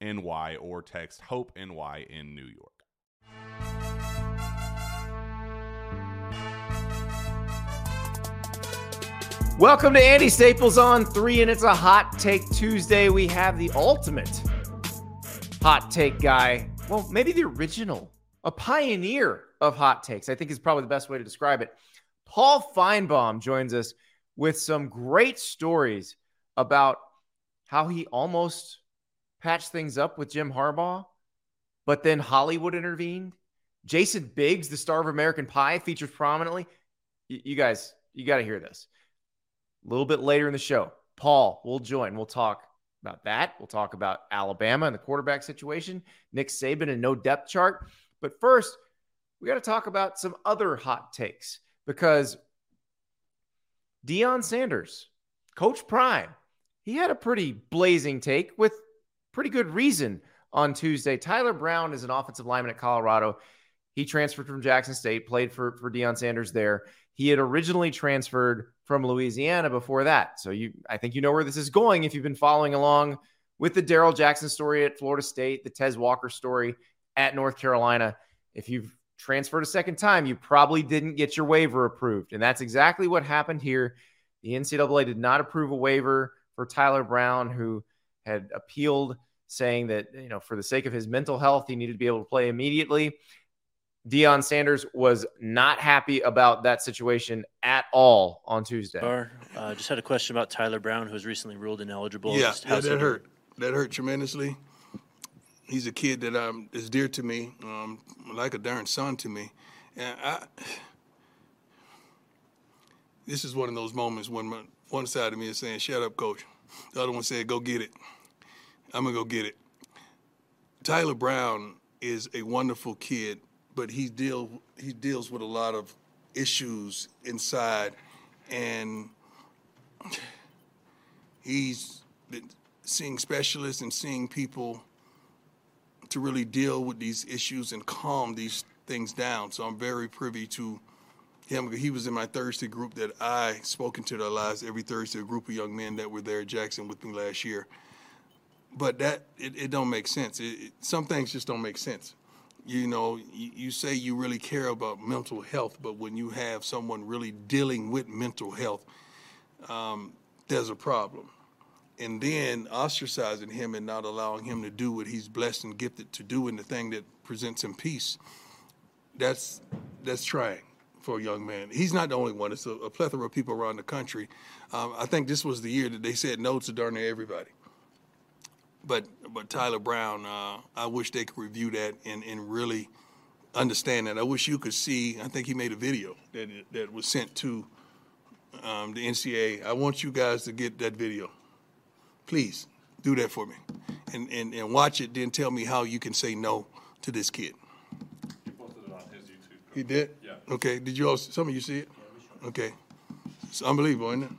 NY or text Hope NY in New York. Welcome to Andy Staples on three, and it's a hot take Tuesday. We have the ultimate hot take guy. Well, maybe the original, a pioneer of hot takes, I think is probably the best way to describe it. Paul Finebaum joins us with some great stories about how he almost patched things up with Jim Harbaugh, but then Hollywood intervened. Jason Biggs, the star of American Pie, features prominently. Y- you guys, you got to hear this. A little bit later in the show, Paul will join. We'll talk about that. We'll talk about Alabama and the quarterback situation, Nick Saban and no depth chart. But first, we got to talk about some other hot takes because Deion Sanders, Coach Prime, he had a pretty blazing take with pretty good reason on Tuesday. Tyler Brown is an offensive lineman at Colorado. He transferred from Jackson State, played for, for Deion Sanders there. He had originally transferred from Louisiana before that. So you I think you know where this is going if you've been following along with the Darrell Jackson story at Florida State, the Tez Walker story at North Carolina. If you've transferred a second time, you probably didn't get your waiver approved. And that's exactly what happened here. The NCAA did not approve a waiver for Tyler Brown, who had appealed saying that, you know, for the sake of his mental health, he needed to be able to play immediately. Deion Sanders was not happy about that situation at all on Tuesday. Uh, just had a question about Tyler Brown, who was recently ruled ineligible. Yeah, yeah that hurt. That hurt tremendously. He's a kid that um, is dear to me, um, like a darn son to me. And I, this is one of those moments when my, one side of me is saying, "Shut up, coach." The other one said, "Go get it." I'm gonna go get it. Tyler Brown is a wonderful kid, but he deal he deals with a lot of issues inside, and he's been seeing specialists and seeing people to really deal with these issues and calm these things down. So I'm very privy to him. He was in my Thursday group that I spoke into the lives every Thursday, a group of young men that were there at Jackson with me last year but that it, it don't make sense. It, it, some things just don't make sense. You know, you, you, say you really care about mental health, but when you have someone really dealing with mental health, um, there's a problem. And then ostracizing him and not allowing him to do what he's blessed and gifted to do, and the thing that presents him peace, that's that's trying for a young man. He's not the only one. It's a, a plethora of people around the country. Um, I think this was the year that they said no to darn near everybody. But but Tyler Brown, uh, I wish they could review that and, and really understand that. I wish you could see. I think he made a video that that was sent to um, the NCAA. I want you guys to get that video. Please do that for me, and, and and watch it. Then tell me how you can say no to this kid. He posted it on his YouTube. He did? Yeah. Okay, did you all, some of you see it? Okay. It's unbelievable, isn't it?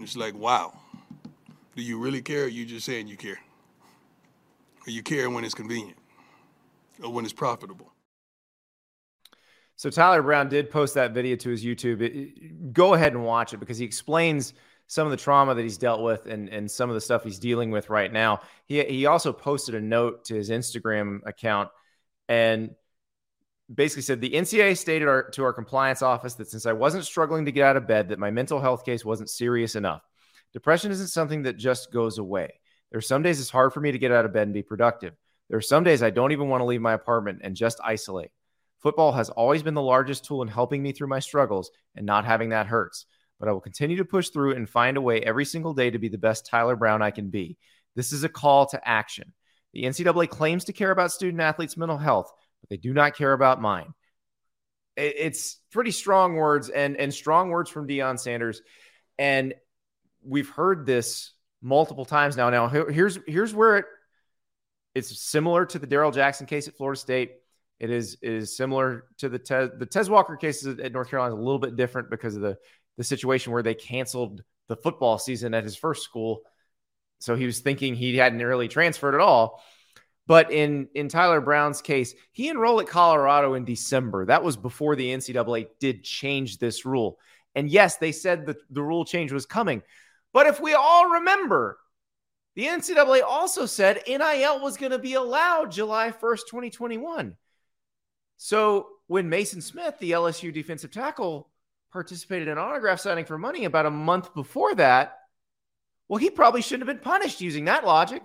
It's like, wow. Do you really care or you just saying you care? Or you care when it's convenient? Or when it's profitable? So Tyler Brown did post that video to his YouTube. It, go ahead and watch it because he explains some of the trauma that he's dealt with and, and some of the stuff he's dealing with right now. He, he also posted a note to his Instagram account and basically said the NCAA stated our, to our compliance office that since I wasn't struggling to get out of bed, that my mental health case wasn't serious enough. Depression isn't something that just goes away. There are some days it's hard for me to get out of bed and be productive. There are some days I don't even want to leave my apartment and just isolate. Football has always been the largest tool in helping me through my struggles, and not having that hurts. But I will continue to push through and find a way every single day to be the best Tyler Brown I can be. This is a call to action. The NCAA claims to care about student athletes' mental health, but they do not care about mine. It's pretty strong words and, and strong words from Deion Sanders. And we've heard this multiple times now. Now, here's here's where it it's similar to the Darrell Jackson case at Florida State. It is it is similar to the Tez, the Tez Walker cases at North Carolina is a little bit different because of the the situation where they canceled the football season at his first school. So he was thinking he hadn't really transferred at all. But in in Tyler Brown's case, he enrolled at Colorado in December. That was before the NCAA did change this rule. And yes, they said that the rule change was coming. But if we all remember, the NCAA also said NIL was going to be allowed July 1st, 2021. So when Maason Smith, the LSU defensive tackle, participated in autograph signing for money about a month before that, well, he probably shouldn't have been punished using that logic.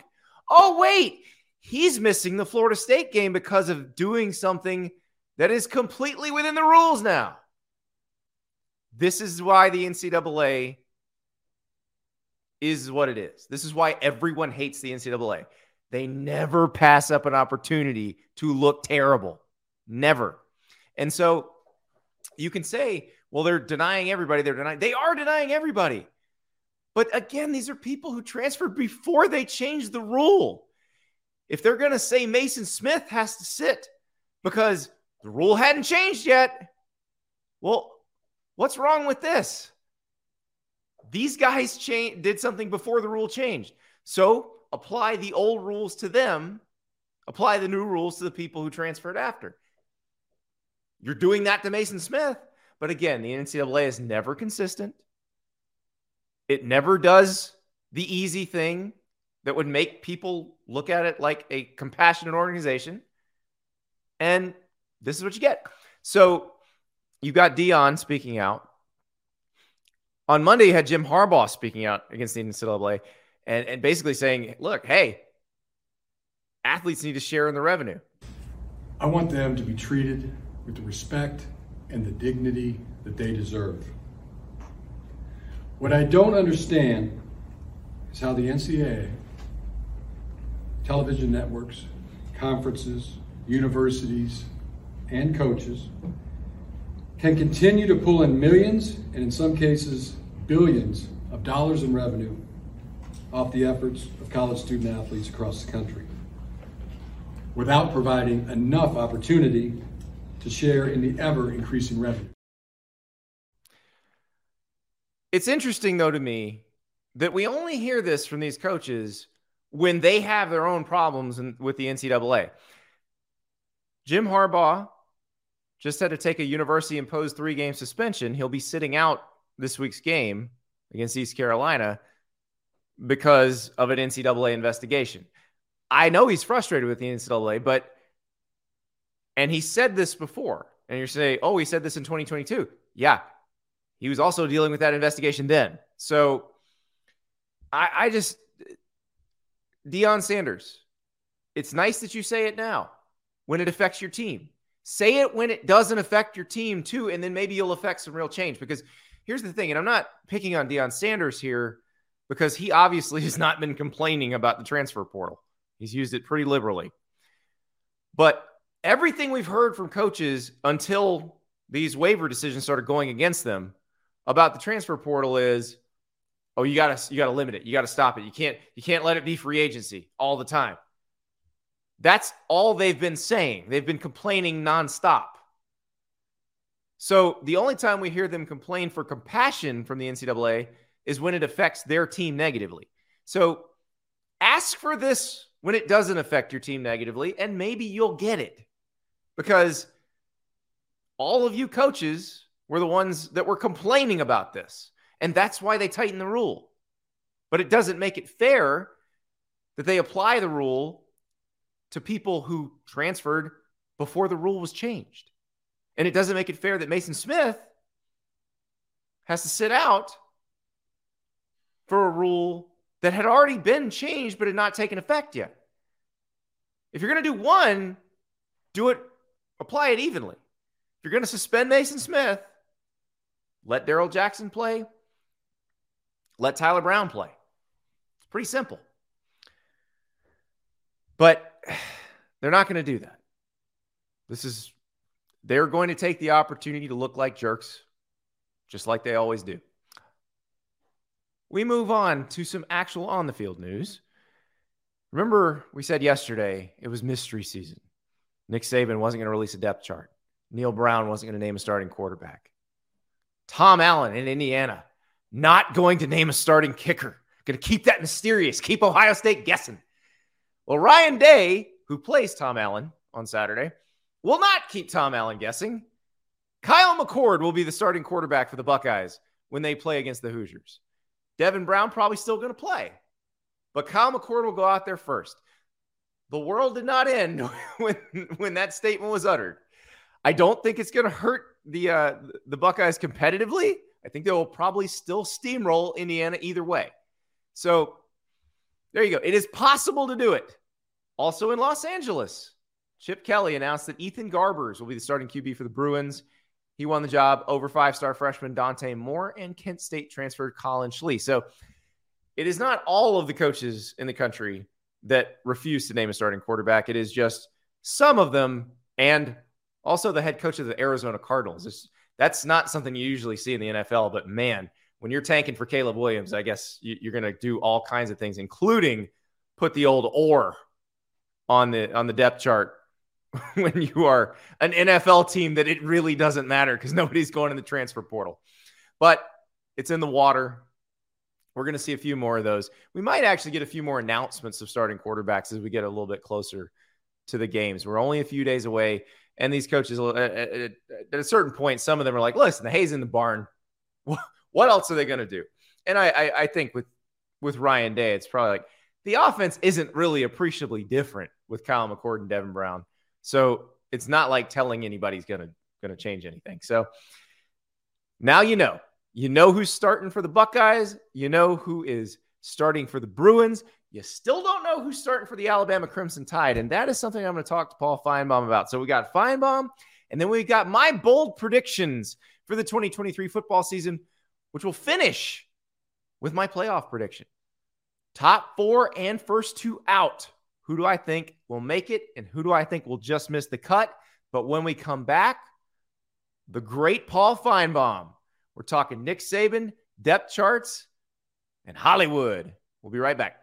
Oh, wait, he's missing the Florida State game because of doing something that is completely within the rules now. This is why the NCAA is what it is. This is why everyone hates the NCAA. They never pass up an opportunity to look terrible. Never. And so you can say, well, they're denying everybody. They're denying, they are denying everybody. But again, these are people who transferred before they changed the rule. If they're going to say Maason Smith has to sit because the rule hadn't changed yet, well, what's wrong with this? These guys cha- did something before the rule changed. So apply the old rules to them, apply the new rules to the people who transferred after. You're doing that to Maason Smith. But again, the NCAA is never consistent. It never does the easy thing that would make people look at it like a compassionate organization. And this is what you get. So you've got Deion speaking out. On Monday, you had Jim Harbaugh speaking out against the NCAA and, and basically saying, look, hey, athletes need to share in the revenue. I want them to be treated with the respect and the dignity that they deserve. What I don't understand is how the NCAA, television networks, conferences, universities, and coaches can continue to pull in millions and in some cases billions of dollars in revenue off the efforts of college student athletes across the country without providing enough opportunity to share in the ever increasing revenue. It's interesting, though, to me that we only hear this from these coaches when they have their own problems in, with the NCAA. Jim Harbaugh just had to take a university imposed three game suspension. He'll be sitting out this week's game against East Carolina because of an NCAA investigation. I know he's frustrated with the NCAA, but and he said this before, and you're saying, oh, he said this in 2022. Yeah, he was also dealing with that investigation then. So I, I just, Deion Sanders, it's nice that you say it now when it affects your team. Say it when it doesn't affect your team too, and then maybe you'll affect some real change. Because here's the thing, and I'm not picking on Deion Sanders here because he obviously has not been complaining about the transfer portal. He's used it pretty liberally. But everything we've heard from coaches until these waiver decisions started going against them about the transfer portal is oh you got to you got to limit it you got to stop it you can't you can't let it be free agency all the time that's all they've been saying they've been complaining nonstop so the only time we hear them complain for compassion from the ncaa is when it affects their team negatively so ask for this when it doesn't affect your team negatively and maybe you'll get it because all of you coaches were the ones that were complaining about this. And that's why they tighten the rule. But it doesn't make it fair that they apply the rule to people who transferred before the rule was changed. And it doesn't make it fair that Maason Smith has to sit out for a rule that had already been changed but had not taken effect yet. If you're going to do one, do it, apply it evenly. If you're going to suspend Maason Smith, let Darrell Jackson play, let Tyler Brown play. It's pretty simple. But they're not going to do that. This is, they're going to take the opportunity to look like jerks, just like they always do. We move on to some actual on the field news. Remember, we said yesterday it was mystery season. Nick Saban wasn't going to release a depth chart. Neal Brown wasn't going to name a starting quarterback. Tom Allen in Indiana, not going to name a starting kicker. Going to keep that mysterious, keep Ohio State guessing. Well, Ryan Day, who plays Tom Allen on Saturday, will not keep Tom Allen guessing. Kyle McCord will be the starting quarterback for the Buckeyes when they play against the Hoosiers. Devin Brown probably still going to play, but Kyle McCord will go out there first. The world did not end when, when that statement was uttered. I don't think it's going to hurt the uh, the Buckeyes competitively. I think they will probably still steamroll Indiana either way. So there you go. It is possible to do it. Also in Los Angeles, Chip Kelly announced that Ethan Garbers will be the starting QB for the Bruins. He won the job over five star freshman Dante Moore and Kent State transferred Collin Schlee. So it is not all of the coaches in the country that refuse to name a starting quarterback. It is just some of them and also, the head coach of the Arizona Cardinals. It's, that's not something you usually see in the NFL, but man, when you're tanking for Caleb Williams, I guess you, are going to do all kinds of things, including put the old or on the on the depth chart when you are an NFL team that it really doesn't matter because nobody's going in the transfer portal. But it's in the water. We're going to see a few more of those. We might actually get a few more announcements of starting quarterbacks as we get a little bit closer to the games. We're only a few days away. And these coaches, at, at, at a certain point, some of them are like, listen, the hay's in the barn. What else are they going to do? And I, I, I think with with Ryan Day, it's probably like the offense isn't really appreciably different with Kyle McCord and Devin Brown. So it's not like telling anybody's gonna gonna change anything. So now you know. You know who's starting for the Buckeyes. You know who is starting for the Bruins. You still don't know who's starting for the Alabama Crimson Tide. And that is something I'm going to talk to Paul Finebaum about. So we got Finebaum, and then we got my bold predictions for the 2023 football season, which will finish with my playoff prediction. Top four and first two out. Who do I think will make it, and who do I think will just miss the cut? But when we come back, the great Paul Finebaum. We're talking Nick Saban, depth charts, and Hollywood. We'll be right back.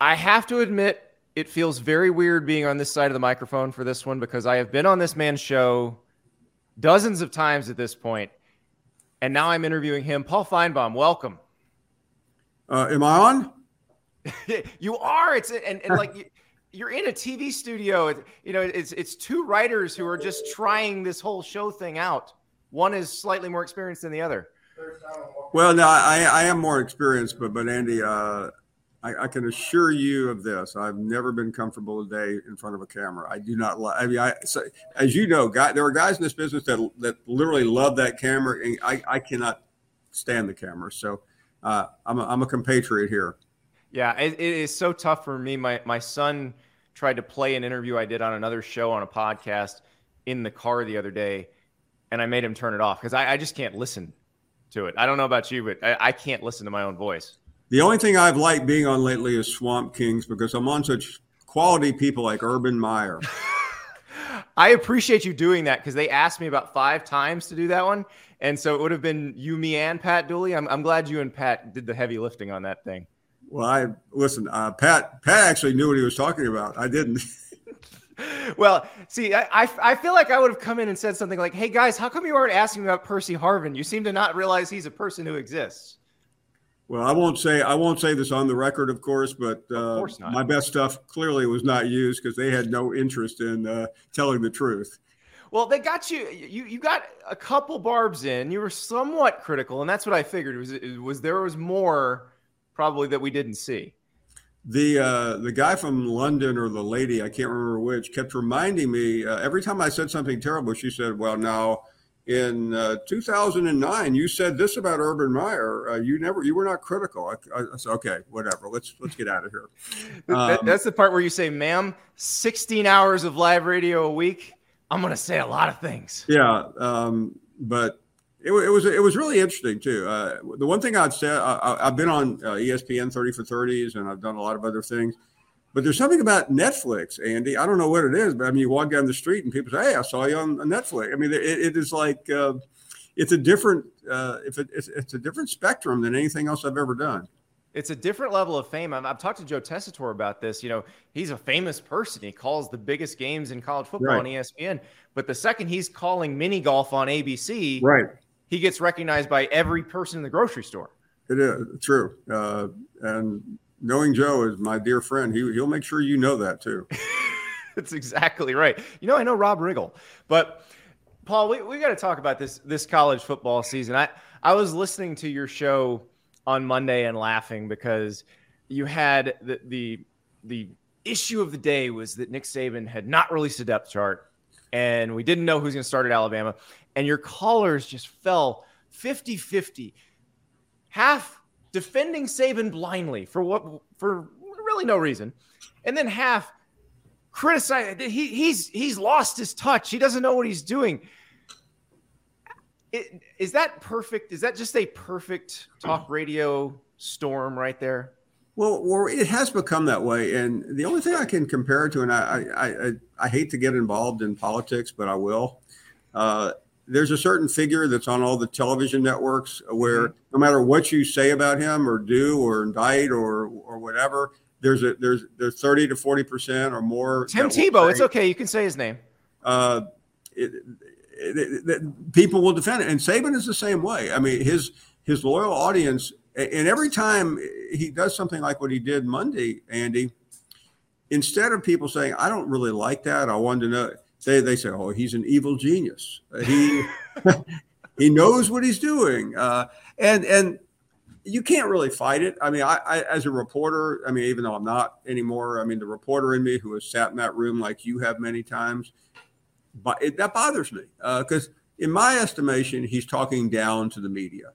I have to admit, it feels very weird being on this side of the microphone for this one because I have been on this man's show dozens of times at this point, and now I'm interviewing him. Paul Finebaum, welcome. Uh, am I on? you are. It's and, and like you're in a TV studio. You know, it's it's two writers who are just trying this whole show thing out. One is slightly more experienced than the other. Well, no, I, I am more experienced, but but Andy, uh, I, I, can assure you of this: I've never been comfortable a day in front of a camera. I do not like. I mean, I so, as you know, guy, there are guys in this business that that literally love that camera, and I, I cannot stand the camera. So uh, I'm a, I'm a compatriot here. Yeah, it, it is so tough for me. My my son tried to play an interview I did on another show on a podcast in the car the other day, and I made him turn it off because I, I just can't listen to it. I don't know about you, but I, I can't listen to my own voice. The only thing I've liked being on lately is Swamp Kings because I'm on such quality people like Urban Meyer. I appreciate you doing that because they asked me about five times to do that one. And so it would have been you, me, and Pat Dooley. I'm, I'm glad you and Pat did the heavy lifting on that thing. Well, I listen, uh, Pat, Pat actually knew what he was talking about. I didn't. well, see, I, I, I feel like I would have come in and said something like, "Hey guys, how come you aren't asking about Percy Harvin? You seem to not realize he's a person who exists." Well, I won't say I won't say this on the record, of course, but uh, of course my best stuff clearly was not used because they had no interest in uh, telling the truth. Well, they got you. You you got a couple barbs in. You were somewhat critical, and that's what I figured was was there was more probably that we didn't see. The uh, the guy from London or the lady I can't remember which kept reminding me uh, every time I said something terrible. She said, "Well, now." In uh, 2009 you said this about urban meyer uh, you never you were not critical. I, I, I, said okay whatever let's let's get out of here um, that's the part where you say ma'am 16 hours of live radio a week i'm going to say a lot of things. Yeah um, but it, it, was it was really interesting too. Uh, the one thing i'd say I, have been on uh, espn 30 for 30s and i've done a lot of other things but there's something about Netflix, Andy. I don't know what it is, but I mean, you walk down the street and people say, "Hey, I saw you on Netflix." I mean, it, it is like uh, it's a different uh, if it, it's, it's, a different spectrum than anything else I've ever done. It's a different level of fame. I've, I've, talked to Joe Tessitore about this. You know, he's a famous person. He calls the biggest games in college football right. on ESPN. But the second he's calling mini golf on ABC, right, he gets recognized by every person in the grocery store. It is true, uh, and knowing Joe is my dear friend, he he'll make sure you know that too. That's exactly right. You know, I know Rob Riggle, but Paul, we, we got to talk about this this college football season. I I was listening to your show on Monday and laughing because you had the the the issue of the day was that Nick Saban had not released a depth chart and we didn't know who's going to start at Alabama and your callers just fell 50-50 half defending Saban blindly for what for really no reason, and then half criticize he he's he's lost his touch. He doesn't know what he's doing. It, is that perfect? Is that just a perfect talk radio storm right there? Well, well, it has become that way, and the only thing I can compare it to, and I I, I, I hate to get involved in politics, but I will. Uh, there's a certain figure that's on all the television networks where mm-hmm. no matter what you say about him or do or indict or or whatever, there's a there's there's 30 to 40 percent or more. Tim Tebow, it's okay, you can say his name. Uh, it, it, it, people will defend it, and Saban is the same way. I mean, his his loyal audience, and every time he does something like what he did Monday, Andy, instead of people saying, "I don't really like that," I wanted to know they they say, "Oh, he's an evil genius. He he knows what he's doing," uh, and and you can't really fight it. I mean, I, I, as a reporter, I mean, even though I'm not anymore, I mean, the reporter in me who has sat in that room like you have many times, but it, that bothers me because, uh, in my estimation, he's talking down to the media.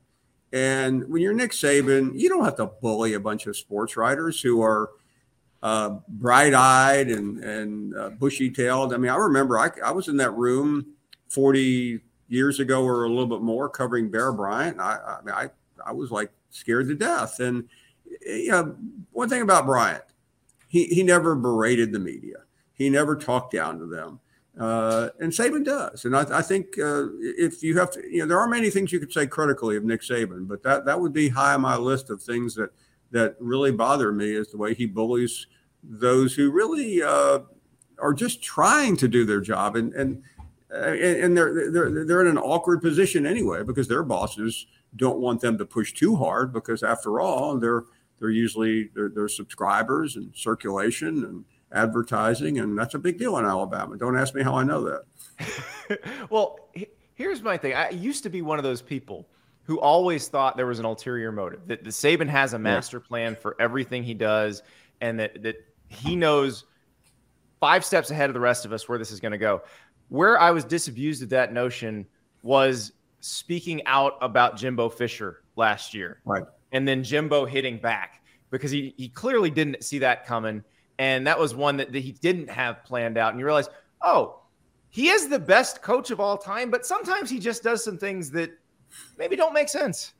And when you're Nick Saban, you don't have to bully a bunch of sports writers who are uh, bright-eyed and and uh, bushy-tailed. I mean, I remember I, I was in that room 40 years ago or a little bit more covering Bear Bryant. I, I mean, I I was like scared to death. And you know, one thing about Bryant, he he never berated the media. He never talked down to them. Uh, and Saban does. And I, I think uh, if you have to, you know, there are many things you could say critically of Nick Saban, but that that would be high on my list of things that that really bother me is the way he bullies those who really uh, are just trying to do their job and and and they're they're they're in an awkward position anyway because their bosses don't want them to push too hard because after all they're they're usually they're, they're subscribers and circulation and advertising, and that's a big deal in Alabama. Don't ask me how I know that. well, here's my thing. I used to be one of those people who always thought there was an ulterior motive that the Saban has a master plan for everything he does, and that that he knows five steps ahead of the rest of us where this is going to go. Where I was disabused of that notion was speaking out about Jimbo Fisher last year, right? And then Jimbo hitting back because he he clearly didn't see that coming, and that was one that, that he didn't have planned out. And you realize, oh, he is the best coach of all time, but sometimes he just does some things that maybe don't make sense.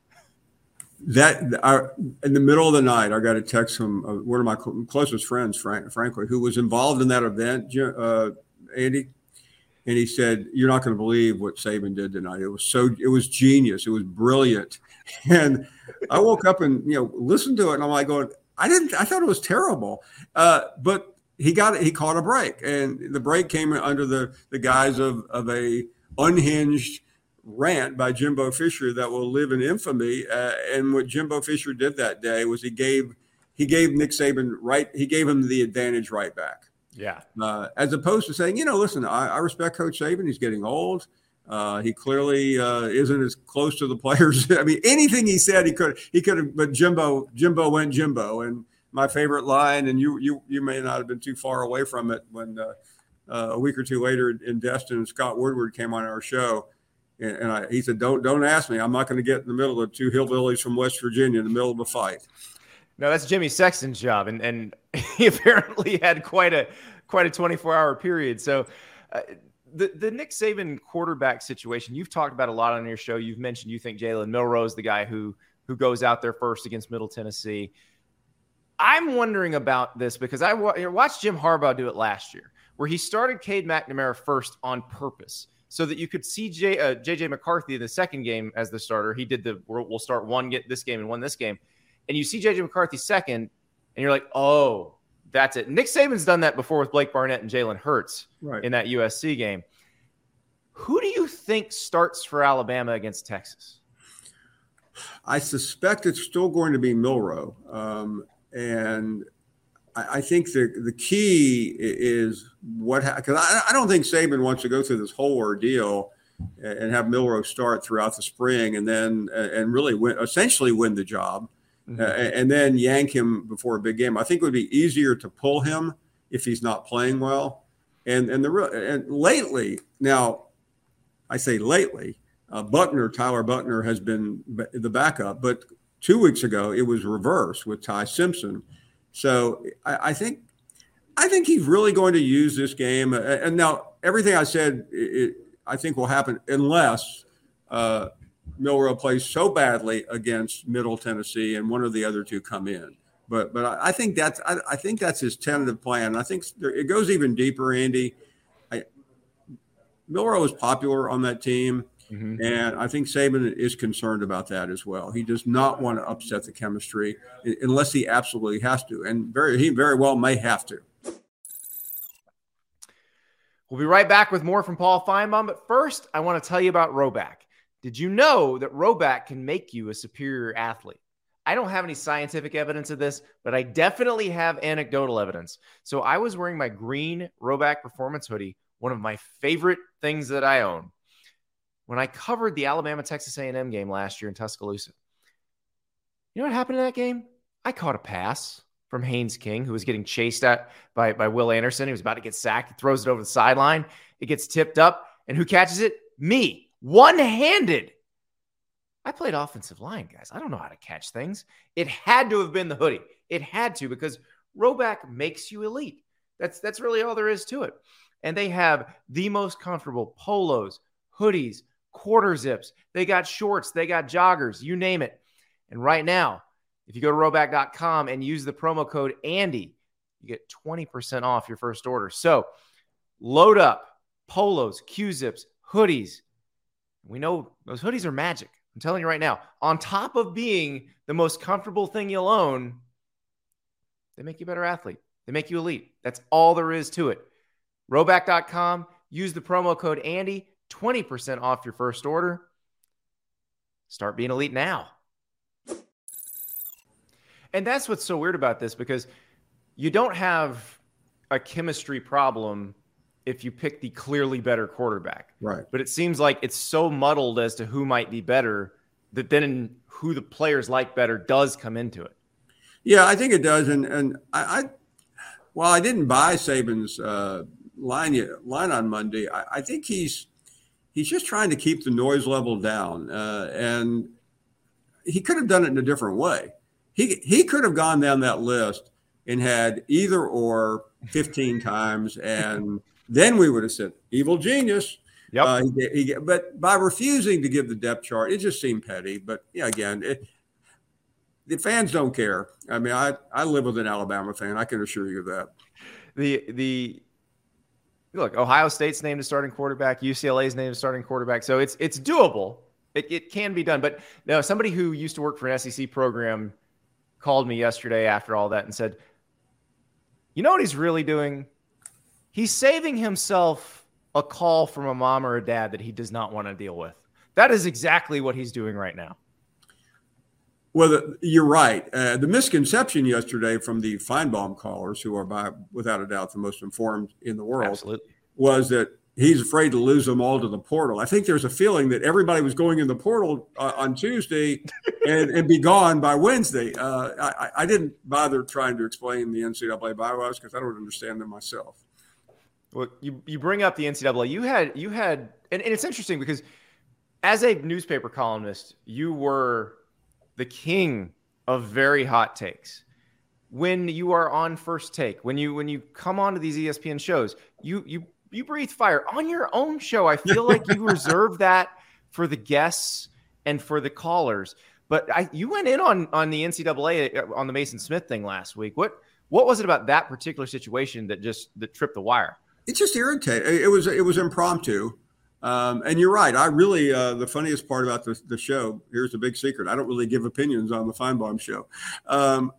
That our, in the middle of the night, I got a text from uh, one of my cl- closest friends, Frank, frankly, who was involved in that event, uh, Andy, and he said, "You're not going to believe what Saban did tonight. It was so, it was genius. It was brilliant." And I woke up and you know listened to it, and I'm like, going, "I didn't. I thought it was terrible." Uh, but he got it. He caught a break, and the break came under the the guise of of a unhinged rant by Jimbo Fisher that will live in infamy. Uh, and what Jimbo Fisher did that day was he gave he gave Nick Saban right he gave him the advantage right back. Yeah. Uh, as opposed to saying, you know, listen, I, I respect Coach Saban. He's getting old. Uh, he clearly uh, isn't as close to the players. I mean, anything he said, he could he could have. But Jimbo Jimbo went Jimbo, and my favorite line, and you you you may not have been too far away from it when uh, uh, a week or two later in Destin, Scott Woodward came on our show and, and I, he said, "Don't don't ask me. I'm not going to get in the middle of two hillbillies from West Virginia in the middle of a fight." No, that's Jimmy Sexton's job, and and he apparently had quite a quite a 24 hour period. So. Uh, the, the Nick Saban quarterback situation, you've talked about a lot on your show. You've mentioned you think Jalen Milroe is the guy who who goes out there first against Middle Tennessee. I'm wondering about this because I watched Jim Harbaugh do it last year, where he started Cade McNamara first on purpose so that you could see J, uh, JJ McCarthy in the second game as the starter. He did the we'll start one get this game and won this game, and you see JJ McCarthy second, and you're like, oh, that's it. Nick Saban's done that before with Blake Barnett and Jalen Hurts right. in that USC game. Who do you think starts for Alabama against Texas? I suspect it's still going to be Milroe. Um, and I, think the the key is what because I, I don't think Saban wants to go through this whole ordeal and have Milroe start throughout the spring and then and really win essentially win the job mm-hmm. uh, and then yank him before a big game. I think it would be easier to pull him if he's not playing well. And and the and lately now, I say lately, uh, Buchner Tyler Buchner has been the backup, but two weeks ago it was reversed with Ty Simpson so I, I think I think he's really going to use this game. And now everything I said, it, I think will happen unless uh, Milroe plays so badly against Middle Tennessee and one of the other two come in. But but I, I think that's I, I, think that's his tentative plan. I think there, it goes even deeper, Andy. I, Milroe is popular on that team. Mm-hmm. And I think Saban is concerned about that as well. He does not want to upset the chemistry unless he absolutely has to, and very he very well may have to. We'll be right back with more from Paul Finebaum, but first I want to tell you about Rhoback. Did you know that Rhoback can make you a superior athlete? I don't have any scientific evidence of this, but I definitely have anecdotal evidence. So I was wearing my green Rhoback performance hoodie, one of my favorite things that I own when I covered the Alabama Texas A&M game last year in Tuscaloosa. You know what happened in that game? I caught a pass from Haynes King, who was getting chased at by, by Will Anderson. He was about to get sacked. He throws it over the sideline. It gets tipped up. And who catches it? Me, one handed. I played offensive line, guys. I don't know how to catch things. It had to have been the hoodie. It had to because Rhoback makes you elite. That's that's really all there is to it. And they have the most comfortable polos, hoodies, quarter zips, they got shorts, they got joggers, you name it. And right now, if you go to rhoback.com and use the promo code Andy, you get 20% off your first order. So load up polos, Q zips, hoodies. We know those hoodies are magic. I'm telling you right now, on top of being the most comfortable thing you'll own, they make you a better athlete. They make you elite. That's all there is to it. Rhoback.com, use the promo code Andy 20% off your first order. Start being elite now. And that's what's so weird about this because you don't have a chemistry problem if you pick the clearly better quarterback. Right. But it seems like it's so muddled as to who might be better that then who the players like better does come into it. Yeah, I think it does. And and I, I well, I didn't buy Saban's uh, line line on Monday. I, I, think he's he's just trying to keep the noise level down, uh, and he could have done it in a different way. He he could have gone down that list and had either or 15 times, and then we would have said evil genius. Yep. Uh, he, he, but by refusing to give the depth chart, it just seemed petty. But yeah, again, it, the fans don't care. I mean, I, I live with an Alabama fan. I can assure you of that. The the look, Ohio State's named a starting quarterback, UCLA's named a starting quarterback. So it's it's doable. It, it can be done. But no, somebody who used to work for an SEC program called me yesterday after all that and said, you know what he's really doing? He's saving himself a call from a mom or a dad that he does not want to deal with. That is exactly what he's doing right now. Well, the, you're right. Uh, the misconception yesterday from the Finebaum callers, who are by without a doubt the most informed in the world, Absolutely. was that he's afraid to lose them all to the portal. I think there's a feeling that everybody was going in the portal uh, on Tuesday and, and, be gone by Wednesday. Uh, I, I, didn't bother trying to explain the NCAA bylaws because I don't understand them myself. Well, you, you bring up the NCAA. You had you had, and, and it's interesting because as a newspaper columnist, you were the king of very hot takes. When you are on first take, when you when you come onto these ESPN shows, you you you breathe fire on your own show. I feel like you reserve that for the guests and for the callers. But I, you went in on on the NCAA uh, on the Maason Smith thing last week. What what was it about that particular situation that just that tripped the wire? It just irritated. It was it was impromptu. Um, and you're right. I really, uh, the funniest part about the, the show, here's the big secret. I don't really give opinions on the Finebaum show. Um,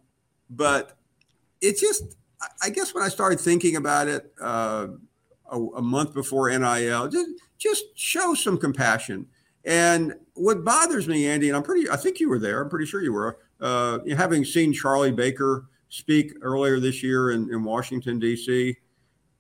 but it's just, I guess when I started thinking about it uh, a, a, month before NIL, just, just show some compassion. And what bothers me, Andy, and I'm pretty, I think you were there. I'm pretty sure you were, uh, having seen Charlie Baker speak earlier this year in, in Washington, D.C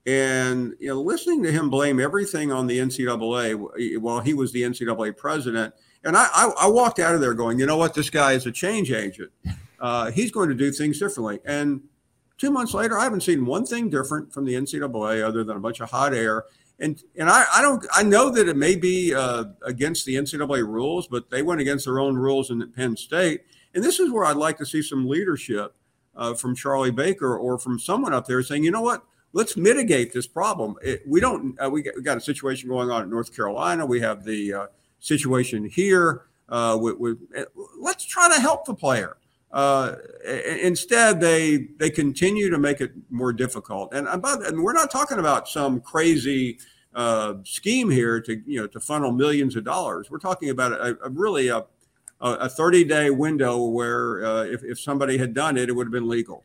and you know, listening to him blame everything on the NCAA while he was the NCAA president, and I, I, I walked out of there going, you know what, this guy is a change agent. Uh, he's going to do things differently. And two months later, I haven't seen one thing different from the NCAA other than a bunch of hot air. And and I, I don't I know that it may be uh, against the NCAA rules, but they went against their own rules in Penn State. And this is where I'd like to see some leadership uh, from Charlie Baker or from someone up there saying, you know what, let's mitigate this problem. It, we don't. Uh, we, got, we, got, a situation going on in North Carolina. We have the uh, situation here. Uh, uh, let's try to help the player. Uh, instead, they they continue to make it more difficult. And about and we're not talking about some crazy uh, scheme here to you know to funnel millions of dollars. We're talking about a, a really a a 30 day window where if, if somebody had done it, it would have been legal.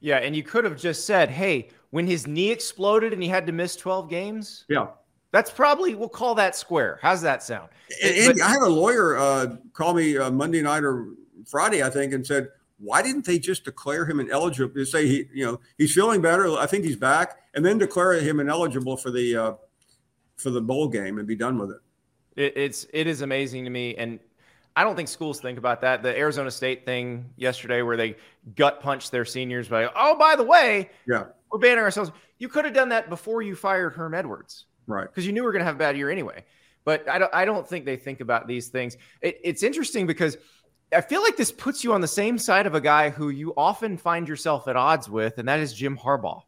Yeah, and you could have just said, "Hey, when his knee exploded and he had to miss 12 games?" Yeah. That's probably we'll call that square. How's that sound? And, but, I had a lawyer uh, call me uh, Monday night or Friday, I think, and said, "Why didn't they just declare him ineligible? Say he, you know, he's feeling better. I think he's back, and then declare him ineligible for the uh, for the bowl game and be done with it." it it's it is amazing to me, and I don't think schools think about that. The Arizona State thing yesterday, where they gut punched their seniors by, oh, by the way, yeah, we're banning ourselves. You could have done that before you fired Herm Edwards, right? Because you knew we were going to have a bad year anyway. But I don't, I don't think they think about these things. It, it's interesting because I feel like this puts you on the same side of a guy who you often find yourself at odds with, and that is Jim Harbaugh.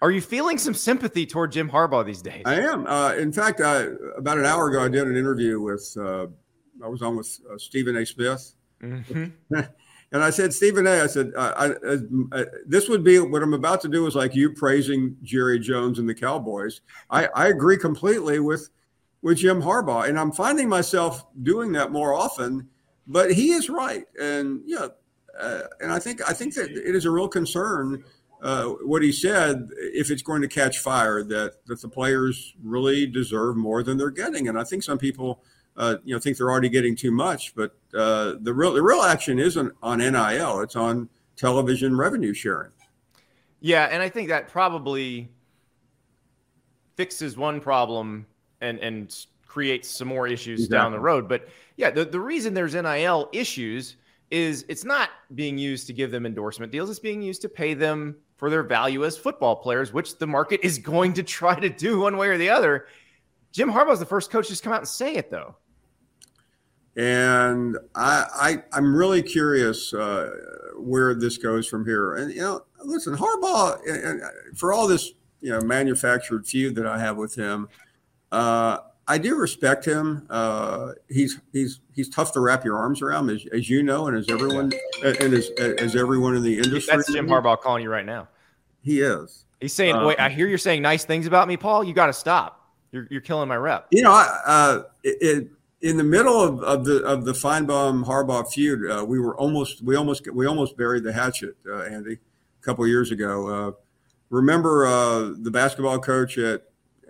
Are you feeling some sympathy toward Jim Harbaugh these days? I am. Uh, in fact, uh, about an hour ago, I did an interview with uh, I was on with uh, Stephen A. Smith. Mm-hmm. and I said, Stephen A., I said, I, I, I, this would be what I'm about to do is like you praising Jerry Jones and the Cowboys. I, I agree completely with, with Jim Harbaugh. And I'm finding myself doing that more often, but he is right. And yeah, uh, and I think I think that it is a real concern uh, what he said if it's going to catch fire that that the players really deserve more than they're getting. And I think some people uh, you know think they're already getting too much. But uh, the real the real action isn't on NIL; it's on television revenue sharing. Yeah, and I think that probably fixes one problem and and creates some more issues exactly. down the road. But yeah, the, the reason there's NIL issues is it's not being used to give them endorsement deals, it's being used to pay them for their value as football players, which the market is going to try to do one way or the other. Jim Harbaugh is the first coach to come out and say it, though. And I, I am really curious uh, where this goes from here. And you know, listen, Harbaugh, and for all this you know manufactured feud that I have with him, uh, I do respect him. Uh, he's he's he's tough to wrap your arms around, as, as you know, and as everyone and as as everyone in the industry. That's Jim Harbaugh calling you right now. He is. He's saying, um, "Wait, I hear you're saying nice things about me, Paul. You got to stop. You're you're killing my rep." You know, I, uh, it, in the middle of, of the of the Finebaum Harbaugh feud, uh, we were almost we almost we almost buried the hatchet, uh, Andy, a couple years ago. Uh, remember uh, the basketball coach at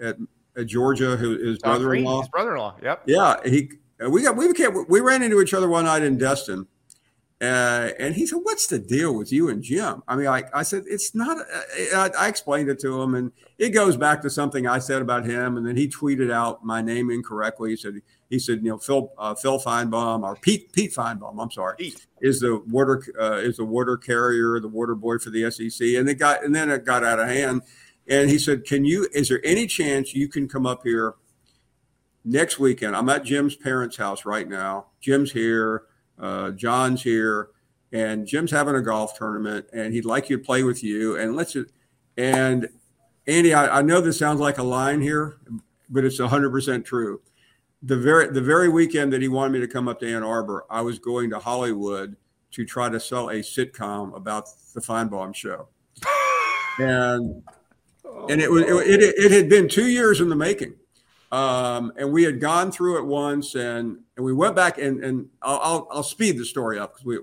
at at Georgia, who his Tom brother-in-law. His brother-in-law. Yep. Yeah, he. We got we became we ran into each other one night in Destin, uh, and he said, "What's the deal with you and Jim?" I mean, I, I said, "It's not." Uh, I, I, explained it to him, and it goes back to something I said about him, and then he tweeted out my name incorrectly. He said, "He said, you know, Phil uh, Phil Finebaum or Pete Pete Finebaum. I'm sorry, Pete. is the water uh, is the water carrier, the water boy for the SEC." And it got and then it got out of hand. And he said, "Can you? Is there any chance you can come up here next weekend? I'm at Jim's parents' house right now. Jim's here, uh, John's here, and Jim's having a golf tournament, and he'd like you to play with you. And let's and Andy, I, I know this sounds like a line here, but it's 100 percent true. The very the very weekend that he wanted me to come up to Ann Arbor, I was going to Hollywood to try to sell a sitcom about the Finebaum show. And and it was it, it, it, had been two years in the making. Um, and we had gone through it once, and and we went back and and I'll I'll, I'll speed the story up because we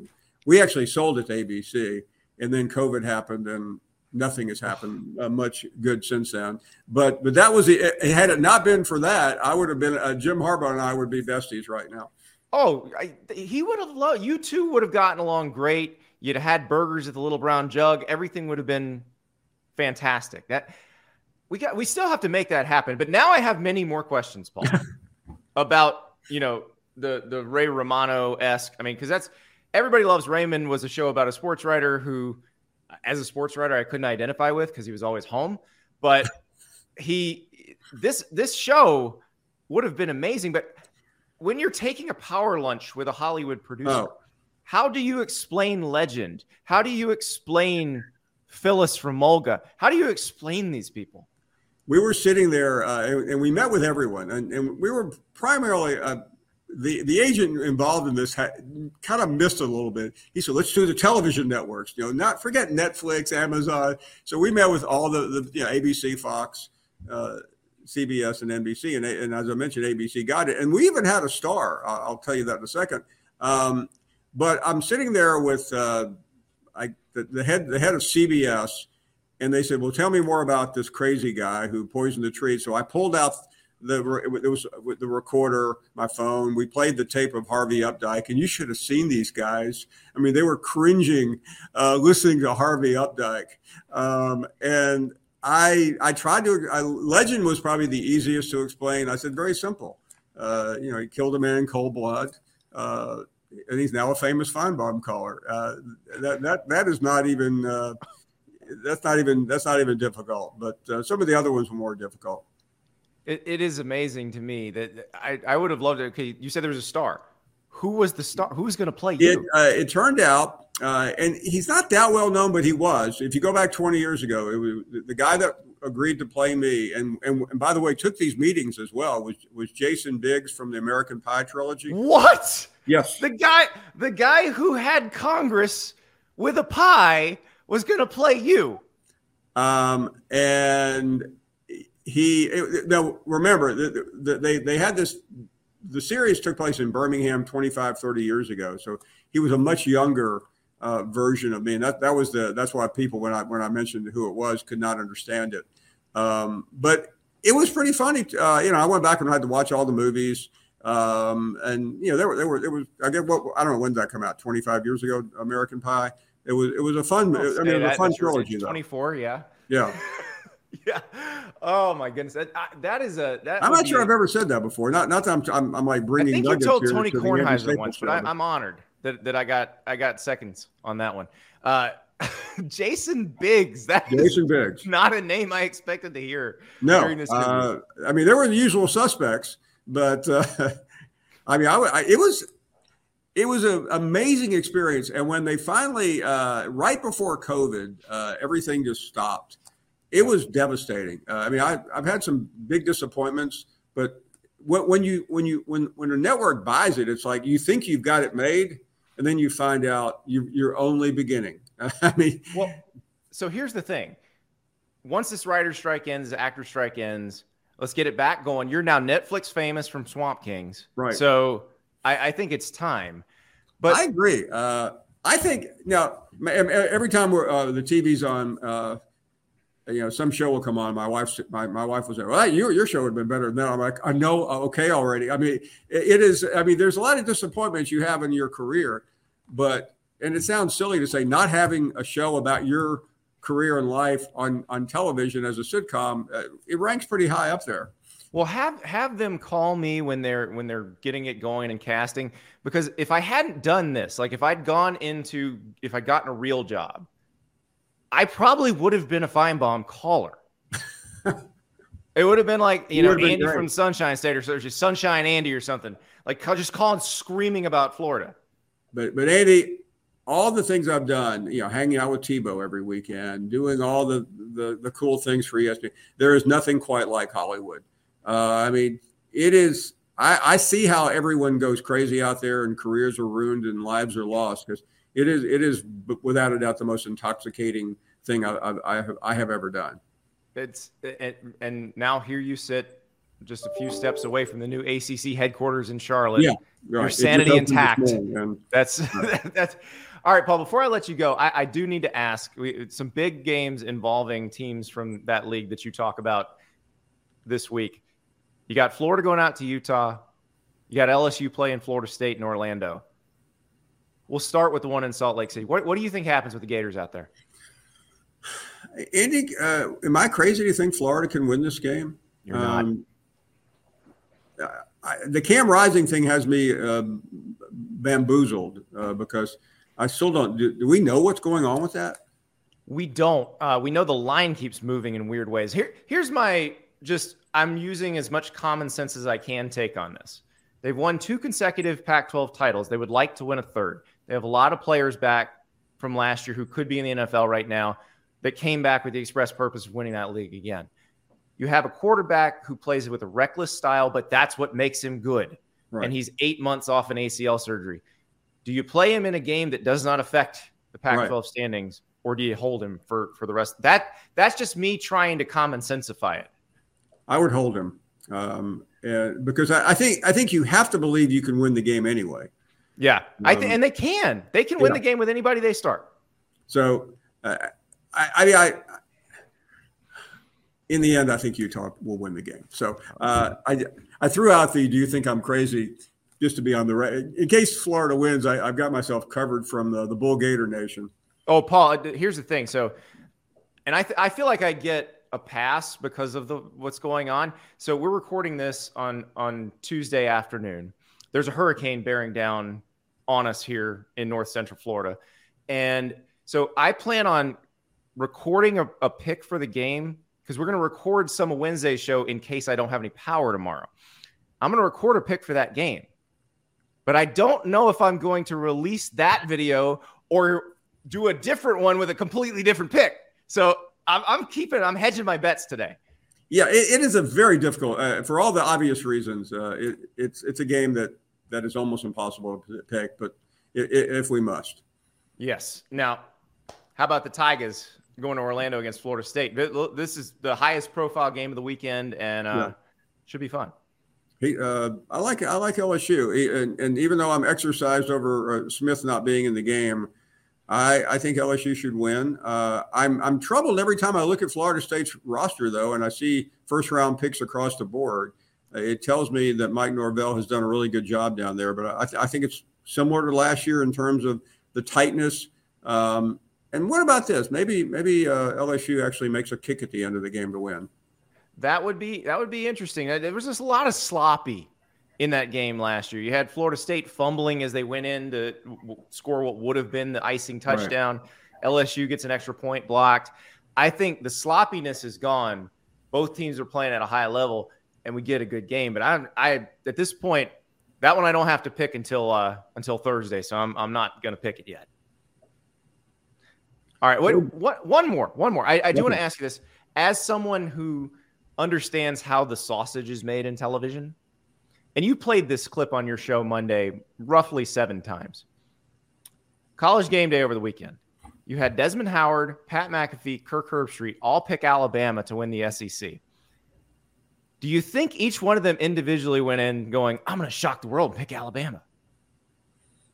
we actually sold it to ABC, and then COVID happened, and nothing has happened uh, much good since then. But but that was the had it not been for that, I would have been uh, Jim Harbaugh and I would be besties right now. Oh, I, he would have loved you two would have gotten along great. You'd have had burgers at the Little Brown Jug. Everything would have been fantastic. That we got we still have to make that happen. But now I have many more questions, Paul, about you know the the Ray Romano esque. I mean, because that's everybody loves Raymond was a show about a sports writer who, as a sports writer, I couldn't identify with because he was always home. But he this this show would have been amazing. But when you're taking a power lunch with a Hollywood producer, oh. how do you explain legend? How do you explain Phyllis from Mulga? How do you explain these people? we were sitting there uh, and, and, we met with everyone, and, and we were primarily uh, the the agent involved in this had, kind of missed a little bit. He said, "Let's do the television networks. You know, not forget Netflix, Amazon." So we met with all the, the you know, ABC, Fox, uh, CBS, and NBC, and, and as I mentioned, ABC got it, and we even had a star. I'll, I'll tell you that in a second. Um, but I'm sitting there with uh, I, the, the head the head of CBS and they said, "Well, tell me more about this crazy guy who poisoned the tree." So I pulled out the it was with the recorder, my phone. We played the tape of Harvey Updike, and you should have seen these guys. I mean, they were cringing uh, listening to Harvey Updike, um, and I I tried to. I, legend was probably the easiest to explain. I said, very simple. Uh, you know, he killed a man in cold blood. Uh, and he's now a famous Finebaum caller. Uh, that that that is not even uh, that's not even that's not even difficult. But uh, some of the other ones were more difficult. It, it is amazing to me that I, I would have loved it. Okay, you said there was a star. Who was the star? Who was going to play you? It, uh, it turned out, uh, and he's not that well known, but he was. If you go back 20 years ago, it was the guy that agreed to play me, and, and and by the way, took these meetings as well. Was was Jason Biggs from the American Pie trilogy? What? Yes, the guy, the guy who had Congress with a pie was going to play you. Um, and he now remember the, the, they they had this the series took place in Birmingham 25 30 years ago. So he was a much younger uh, version of me. And that that was the that's why people when I when I mentioned who it was could not understand it. Um, but it was pretty funny. Uh, you know I went back and I had to watch all the movies. Um, and you know there were there were it was I get what I don't know when did that come out? 25 years ago American Pie? It was it was a fun. I mean, it was a fun trilogy though. 24, yeah. Yeah, Yeah. Oh my goodness. That, I, that is a that I'm not sure I've ever said that before. Not not that I'm I'm, I'm like I bringing. think you told Tony to Kornheiser once, but I, I'm honored that, that I got I got seconds on that one. Uh, Jason Biggs, that Jason Biggs. not a name I expected to hear No, this uh, I mean there were the usual suspects, but uh, I mean I, I- it was it was an amazing experience. And when they finally, uh, right before COVID, uh, everything just stopped. It was devastating. Uh, I mean, I, I've had some big disappointments, but when, when you when you when when a network buys it, it's like you think you've got it made, and then you find out you, you're only beginning. I mean, Well, so here's the thing. Once this writer strike ends, actor strike ends, let's get it back going. You're now Netflix famous from Swamp Kings. Right. So I, I think it's time. But I agree. Uh, I think now every time we're, uh, the TV's on, uh, you know, some show will come on. My wife's my, my wife will say, "Well, your your show would have been better than that." I'm like, "I know, uh, okay, already." I mean, it, it is. I mean, there's a lot of disappointments you have in your career, but and it sounds silly to say not having a show about your career and life on on television as a sitcom, uh, it ranks pretty high up there. Well, have have them call me when they're when they're getting it going and casting because if I hadn't done this, like if I'd gone into if I'd gotten a real job, I probably would have been a Finebaum caller. it would have been like you, You know would have been Andy from Sunshine State or, so- just Sunshine Andy or something like just calling screaming about Florida. But but Andy, all the things I've done, you know, hanging out with Tebow every weekend, doing all the the, the cool things for ESPN, there is nothing quite like Hollywood. Uh, I mean, it is. I, I see how everyone goes crazy out there, and careers are ruined and lives are lost because it is it is without a doubt the most intoxicating thing I, I, I have I have ever done. It's and, and now here you sit just a few steps away from the new ACC headquarters in Charlotte. Yeah, Your right. Just sanity intact. and That's that's all right, Paul. Before I let you go, I, I do need to ask we, some big games involving teams from that league that you talk about this week. You got Florida going out to Utah. You got LSU playing Florida State in Orlando. We'll start with the one in Salt Lake City. What, what do you think happens with the Gators out there? Andy, uh, am I crazy to think Florida can win this game? You're not. I, the Cam Rising thing has me uh, bamboozled uh, because I still don't. Do, do we know what's going on with that? We don't. Uh, we know the line keeps moving in weird ways. Here, here's my just. I'm using as much common sense as I can take on this. They've won two consecutive Pac-12 titles. They would like to win a third. They have a lot of players back from last year who could be in the NFL right now that came back with the express purpose of winning that league again. You have a quarterback who plays with a reckless style, but that's what makes him good. Right. And he's eight months off an ACL surgery. Do you play him in a game that does not affect the Pac-12 Right. standings, or do you hold him for for the rest? That that's just me trying to common sensify it. I would hold him um, and because I, I think I think you have to believe you can win the game anyway. Yeah, I th- Um, and they can. They can win yeah. the game with anybody they start. So uh, I, I mean, I in the end, I think Utah will win the game. So uh, I I threw out the "Do you think I'm crazy?" just to be on the right in case Florida wins. I, I've got myself covered from the the Bull Gator Nation. Oh, Paul, uh, here's the thing. So, and I th- I feel like I get a pass because of the what's going on. So we're recording this on on Tuesday afternoon. There's a hurricane bearing down on us here in North Central Florida, and so I plan on recording a, a pick for the game because we're going to record some of Wednesday's show in case I don't have any power tomorrow. I'm going to record a pick for that game, but I don't know if I'm going to release that video or do a different one with a completely different pick. So I'm, I'm keeping, I'm hedging my bets today. Yeah, it, it is a very difficult uh, for all the obvious reasons. Uh, it, it's it's a game that that is almost impossible to pick, but if we must. Yes. Now, how about the Tigers going to Orlando against Florida State? This is the highest profile game of the weekend and uh, Yeah. should be fun. He, uh, I like I like LSU, He- and, and even though I'm exercised over uh, Smith not being in the game, I, I think LSU should win. Uh, I'm I'm troubled every time I look at Florida State's roster though, and I see first round picks across the board. It tells me that Mike Norvell has done a really good job down there, but I, th- I think it's similar to last year in terms of the tightness Um, and what about this? Maybe maybe uh, LSU actually makes a kick at the end of the game to win. That would be that would be interesting. Uh, there was just a lot of sloppy in that game last year. You had Florida State fumbling as they went in to score what would have been the icing touchdown. Right. LSU gets an extra point blocked. I think the sloppiness is gone. Both teams are playing at a high level, and we get a good game. But I, I at this point, that one I don't have to pick until uh, until Thursday, so I'm I'm not going to pick it yet. All right, what, what one more, one more. I, I do want to ask you this as someone who understands how the sausage is made in television, and you played this clip on your show Monday roughly seven times. College game day over the weekend. You had Desmond Howard, Pat McAfee, Kirk Herbstreit all pick Alabama to win the SEC. Do you think each one of them individually went in going, I'm going to shock the world and pick Alabama?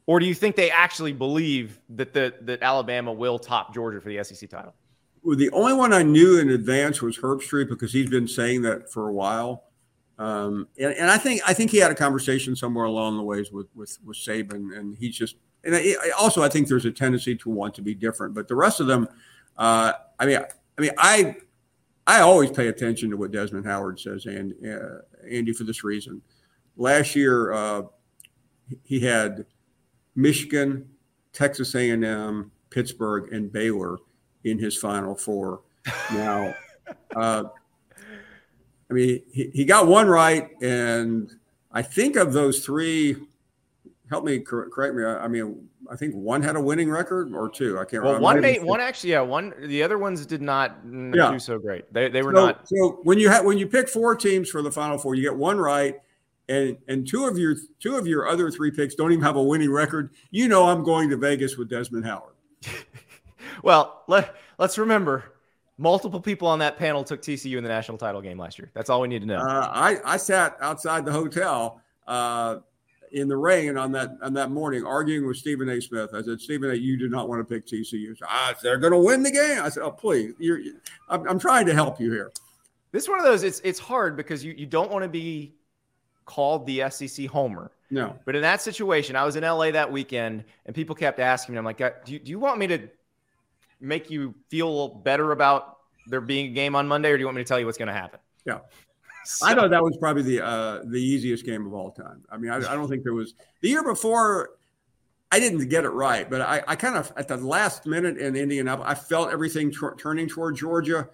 Or do you think they actually believe that the, that Alabama will top Georgia for the SEC title? Well, the only one I knew in advance was Herbstreit because he's been saying that for a while. Um, and, and, I think I think he had a conversation somewhere along the ways with with, with Saban, and he's just and I, also I think there's a tendency to want to be different. But the rest of them, uh, I mean, I mean, I I always pay attention to what Desmond Howard says, and uh, Andy, for this reason. Last year, uh, he had Michigan, Texas A&M, Pittsburgh, and Baylor in his Final Four. Now, uh, I mean, he, he got one right, and I think of those three. Help me correct me. I, I mean, I think one had a winning record or two. I can't. Well, remember. one made one actually. Yeah, one. The other ones did not yeah. do so great. They, they were so, not. So when you have when you pick four teams for the final four, you get one right, and and two of your two of your other three picks don't even have a winning record. You know, I'm going to Vegas with Desmond Howard. well, let let's remember. Multiple people on that panel took TCU in the national title game last year. That's all we need to know. Uh, I, I sat outside the hotel uh, in the rain on that on that morning arguing with Stephen A. Smith. I said, Stephen A., you do not want to pick TCU. Said, ah, they're going to win the game. I said, oh, please. You're, I'm, I'm trying to help you here. This is one of those, it's, it's hard because you, you don't want to be called the SEC homer. No. But in that situation, I was in LA that weekend and people kept asking me, I'm like, do you, do you want me to make you feel better about there being a game on Monday, or do you want me to tell you what's going to happen? Yeah. So, I thought that was probably the uh, the easiest game of all time. I mean, I, I, don't think there was the year before. I didn't get it right, but I, I kind of at the last minute in Indianapolis, I felt everything t- turning toward Georgia.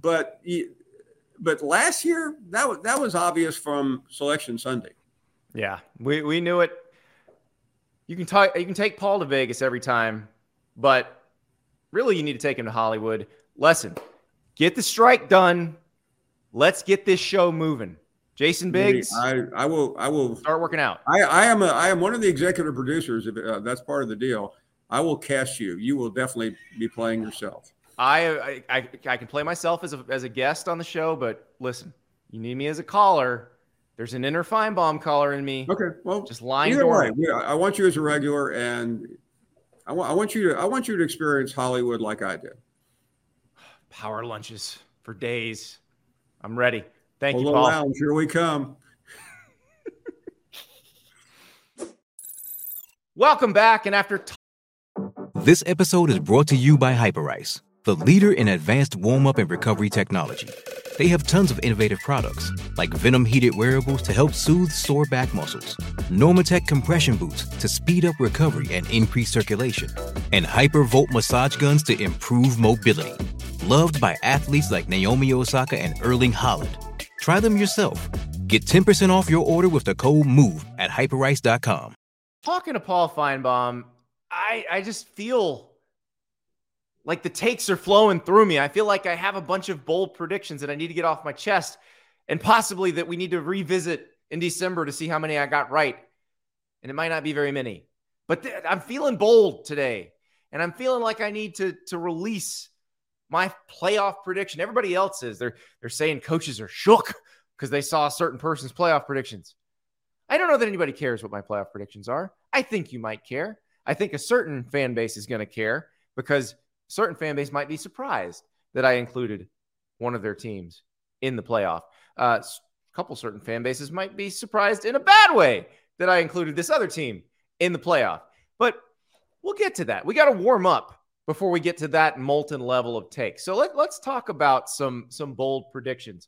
But but last year that was that was obvious from Selection Sunday. Yeah, we we knew it. You can talk. You can take Paul to Vegas every time, but really you need to take him to Hollywood. Lesson: get the strike done. Let's get this show moving. Jason Biggs, I, I will I will start working out. I, I am a I am one of the executive producers. If uh, that's part of the deal, I will cast you. You will definitely be playing yourself. I I, I can play myself as a as a guest on the show, but listen, you need me as a caller. There's an inner Finebaum caller in me. Okay, well, just lying either way. I want you as a regular, and I want I want you to I want you to experience Hollywood like I did. Power lunches for days. I'm ready. Thank Polo you, Paul. Lounge, here we come. Welcome back. And after. T- this episode is brought to you by Hyperice, the leader in advanced warm up and recovery technology. They have tons of innovative products, like Venom heated wearables to help soothe sore back muscles, Normatec compression boots to speed up recovery and increase circulation, and Hypervolt massage guns to improve mobility loved by athletes like Naomi Osaka and Erling Haaland. Try them yourself. Get 10% off your order with the code MOVE at hyperice.com. Talking to Paul Finebaum, I, I just feel like the takes are flowing through me. I feel like I have a bunch of bold predictions that I need to get off my chest, and possibly that we need to revisit in December to see how many I got right. And it might not be very many, but th- I'm feeling bold today. And I'm feeling like I need to, to release my playoff prediction. Everybody else is. They're they're saying coaches are shook because they saw a certain person's playoff predictions. I don't know that anybody cares what my playoff predictions are. I think you might care. I think a certain fan base is going to care because certain fan base might be surprised that I included one of their teams in the playoff. Uh, a couple certain fan bases might be surprised in a bad way that I included this other team in the playoff. But we'll get to that. We got to warm up before we get to that molten level of take. So let, let's talk about some some bold predictions.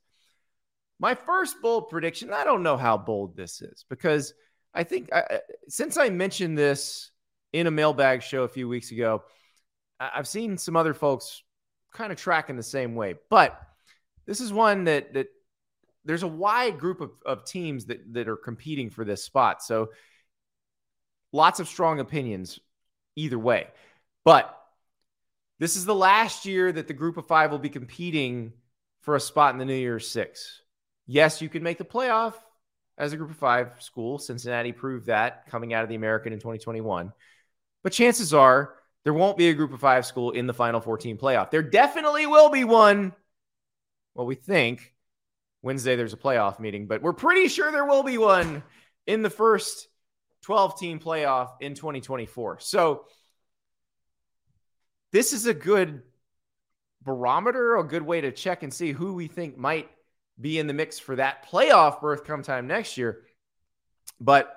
My first bold prediction, I don't know how bold this is because I think I, since I mentioned this in a mailbag show a few weeks ago, I've seen some other folks kind of tracking the same way. But this is one that that there's a wide group of, of teams that, that are competing for this spot. So lots of strong opinions either way. But this is the last year that the group of five will be competing for a spot in the New Year's Six. Yes, you can make the playoff as a group of five school. Cincinnati proved that coming out of the American in 2021. But chances are there won't be a group of five school in the final 14 playoff. There definitely will be one. Well, we think Wednesday there's a playoff meeting, but we're pretty sure there will be one in the first 12 team playoff in 2024. So this is a good barometer, a good way to check and see who we think might be in the mix for that playoff berth come time next year. But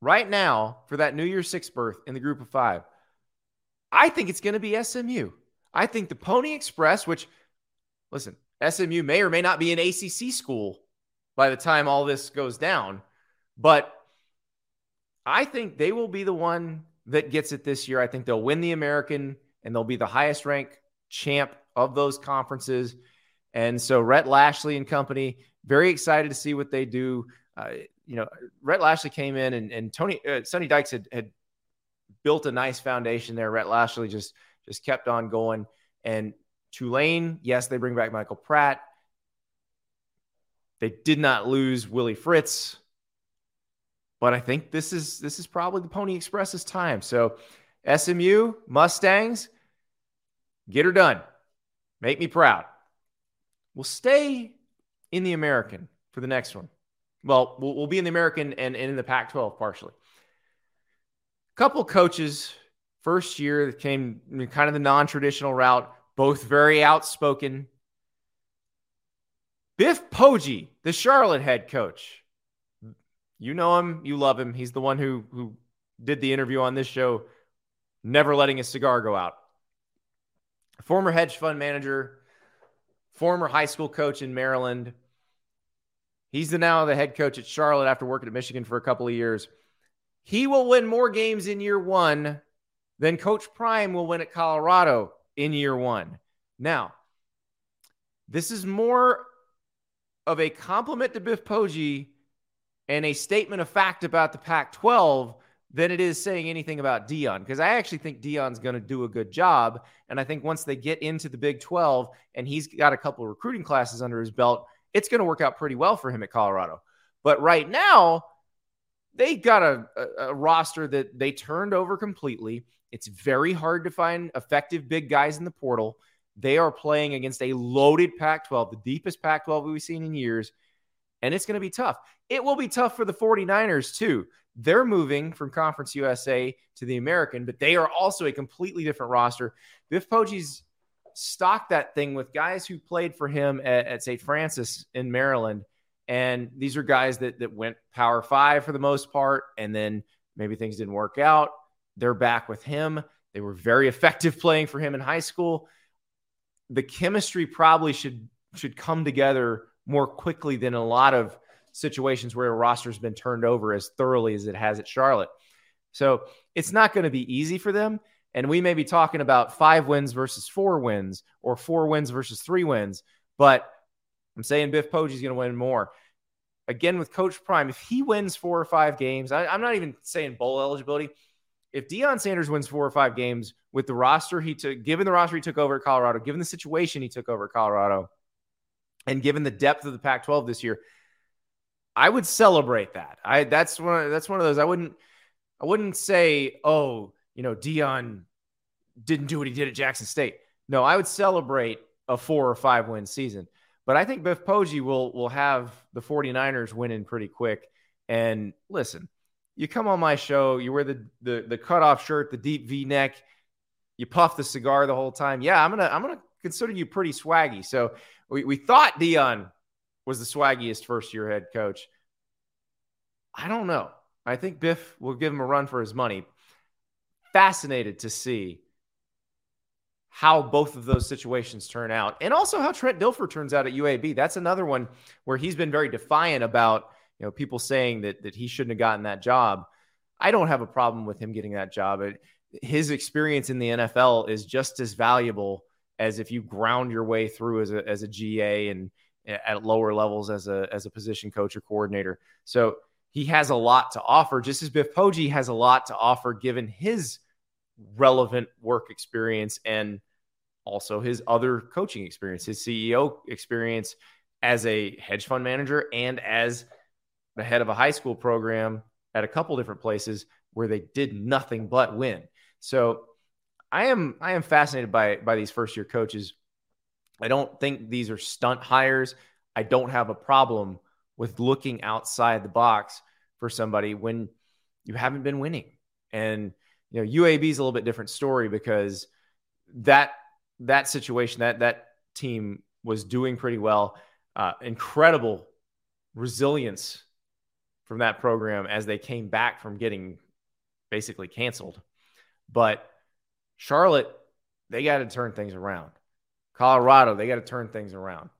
right now, for that New Year's Six berth in the group of five, I think it's going to be SMU. I think the Pony Express, which, listen, SMU may or may not be an ACC school by the time all this goes down, but I think they will be the one that gets it this year. I think they'll win the American and they'll be the highest ranked champ of those conferences. And so Rhett Lashlee and company, very excited to see what they do. Uh, you know, Rhett Lashlee came in and, and Tony uh, Sonny Dykes had, had built a nice foundation there. Rhett Lashlee just just kept on going. And Tulane, yes, they bring back Michael Pratt. They did not lose Willie Fritz, but I think this is this is probably the Pony Express's time. So SMU Mustangs, get her done. Make me proud. We'll stay in the American for the next one. Well, we'll, we'll be in the American and, and in the Pac 12 partially couple coaches first year that came kind of the non-traditional route, both very outspoken. Biff Poggi, the Charlotte head coach. You know him, you love him. He's the one who who did the interview on this show, never letting his cigar go out. Former hedge fund manager, former high school coach in Maryland. He's the now the head coach at Charlotte after working at Michigan for a couple of years. He will win more games in year one than Coach Prime will win at Colorado in year one. Now, this is more of a compliment to Biff Poggi and a statement of fact about the Pac 12 than it is saying anything about Deion because I actually think Deion's going to do a good job. And I think once they get into the Big 12 and he's got a couple of recruiting classes under his belt, it's going to work out pretty well for him at Colorado. But right now, they got a, a, a roster that they turned over completely. It's very hard to find effective big guys in the portal. They are playing against a loaded Pac 12, the deepest Pac 12 we've seen in years. And it's going to be tough. It will be tough for the 49ers, too. They're moving from Conference USA to the American, but they are also a completely different roster. Biff Poggi's stocked that thing with guys who played for him at, at St. Francis in Maryland and these are guys that that went power five for the most part, and then maybe things didn't work out. They're back with him. They were very effective playing for him in high school. The chemistry probably should should come together more quickly than a lot of situations where a roster's been turned over as thoroughly as it has at Charlotte. So it's not going to be easy for them. And we may be talking about five wins versus four wins or four wins versus three wins. But I'm saying Biff Poggi's going to win more. Again, with Coach Prime, if he wins four or five games, I, I'm not even saying bowl eligibility. If Deion Sanders wins four or five games with the roster he took, given the roster he took over at Colorado, given the situation he took over at Colorado, and given the depth of the Pac-12 this year, I would celebrate that. I that's one that's one of those I wouldn't I wouldn't say, oh, you know, Deion didn't do what he did at Jackson State. No, I would celebrate a four or five win season. But I think Biff Poggi will will have the 49ers winning pretty quick. And listen, you come on my show, you wear the the the cutoff shirt, the deep V neck, you puff the cigar the whole time. Yeah, I'm gonna I'm gonna consider you pretty swaggy. So we, we thought Deion was the swaggiest first year head coach. I don't know. I think Biff will give him a run for his money. Fascinated to see how both of those situations turn out, and also how Trent Dilfer turns out at UAB. That's another one where he's been very defiant about you know people saying that that he shouldn't have gotten that job. I don't have a problem with him getting that job. It, his experience in the NFL is just as valuable as if you ground your way through as a as a GA and at lower levels as a as a position coach or coordinator. So he has a lot to offer, just as Biff Poggi has a lot to offer given his relevant work experience and also his other coaching experience, his CEO experience as a hedge fund manager and as the head of a high school program at a couple different places where they did nothing but win. So I am I am fascinated by by these first year coaches. I don't think these are stunt hires. I don't have a problem with looking outside the box for somebody when you haven't been winning. And you know, UAB is a little bit different story because that that situation that that team was doing pretty well. Uh, incredible resilience from that program as they came back from getting basically canceled. But Charlotte, they got to turn things around. Colorado, they got to turn things around.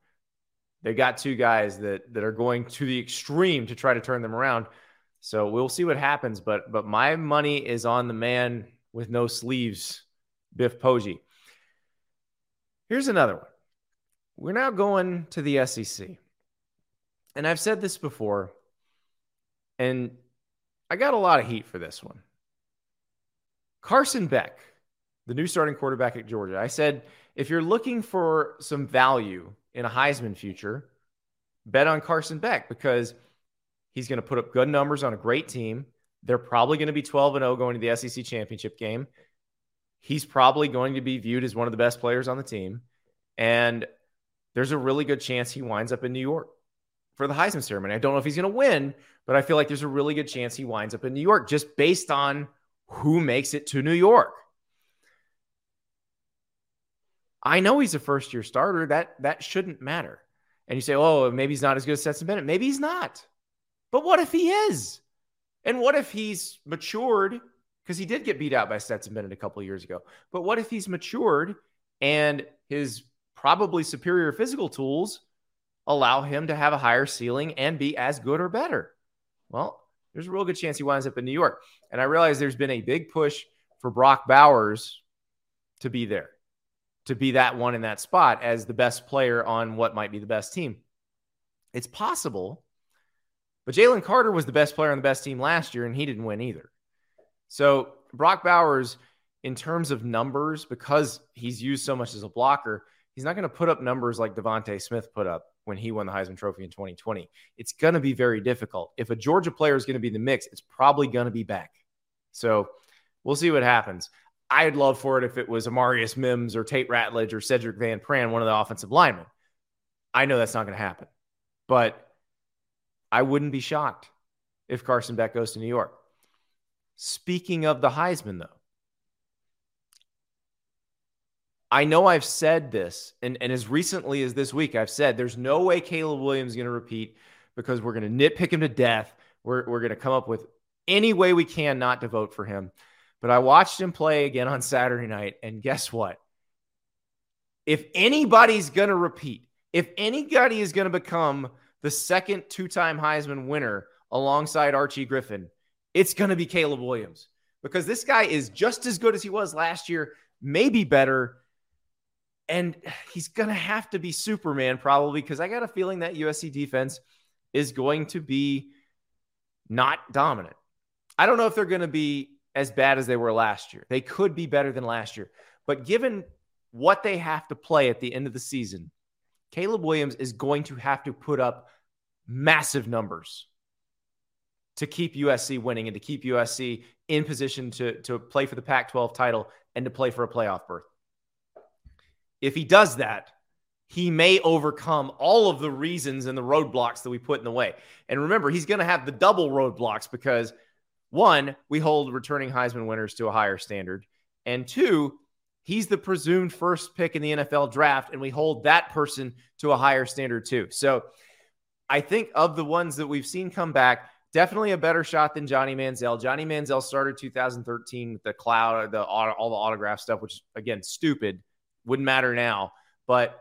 They got two guys that that are going to the extreme to try to turn them around. So we'll see what happens. But but my money is on the man with no sleeves, Biff Poggi. Here's another one. We're now going to the SEC. And I've said this before, and I got a lot of heat for this one. Carson Beck, the new starting quarterback at Georgia. I said, if you're looking for some value in a Heisman future, bet on Carson Beck because he's going to put up good numbers on a great team. They're probably going to be 12 and 0 going to the SEC championship game. He's probably going to be viewed as one of the best players on the team. And there's a really good chance he winds up in New York for the Heisman ceremony. I don't know if he's going to win, but I feel like there's a really good chance he winds up in New York just based on who makes it to New York. I know he's a first year starter. That that shouldn't matter. And you say, oh, maybe he's not as good as Stetson Bennett. Maybe he's not. But what if he is? And what if he's matured? Because he did get beat out by Stetson Bennett a couple years ago. But what if he's matured and his probably superior physical tools allow him to have a higher ceiling and be as good or better? Well, there's a real good chance he winds up in New York. And I realize there's been a big push for Brock Bowers to be there, to be that one in that spot as the best player on what might be the best team. It's possible, but Jalen Carter was the best player on the best team last year, and he didn't win either. So Brock Bowers, in terms of numbers, because he's used so much as a blocker, he's not going to put up numbers like DeVonta Smith put up when he won the Heisman Trophy in 2020. It's going to be very difficult. If a Georgia player is going to be the mix, it's probably going to be Beck. So we'll see what happens. I'd love for it if it was Amarius Mims or Tate Ratledge or Sedrick Van Pran, one of the offensive linemen. I know that's not going to happen, but I wouldn't be shocked if Carson Beck goes to New York. Speaking of the Heisman, though, I know I've said this, and, and as recently as this week, I've said there's no way Caleb Williams is going to repeat because we're going to nitpick him to death. We're, we're going to come up with any way we can not to vote for him. But I watched him play again on Saturday night, and guess what? If anybody's going to repeat, if anybody is going to become the second two time Heisman winner alongside Archie Griffin, it's going to be Caleb Williams because this guy is just as good as he was last year, maybe better and he's going to have to be Superman probably because I got a feeling that USC defense is going to be not dominant. I don't know if they're going to be as bad as they were last year. They could be better than last year. But given what they have to play at the end of the season, Caleb Williams is going to have to put up massive numbers to keep USC winning and to keep USC in position to, to play for the Pac 12 title and to play for a playoff berth if he does that, he may overcome all of the reasons and the roadblocks that we put in the way. And remember, he's going to have the double roadblocks because one, we hold returning Heisman winners to a higher standard. And two, he's the presumed first pick in the NFL draft, and we hold that person to a higher standard too. So I think of the ones that we've seen come back, definitely a better shot than Johnny Manziel. Johnny Manziel started 2013 with the cloud, the all the autograph stuff, which again, stupid wouldn't matter now, but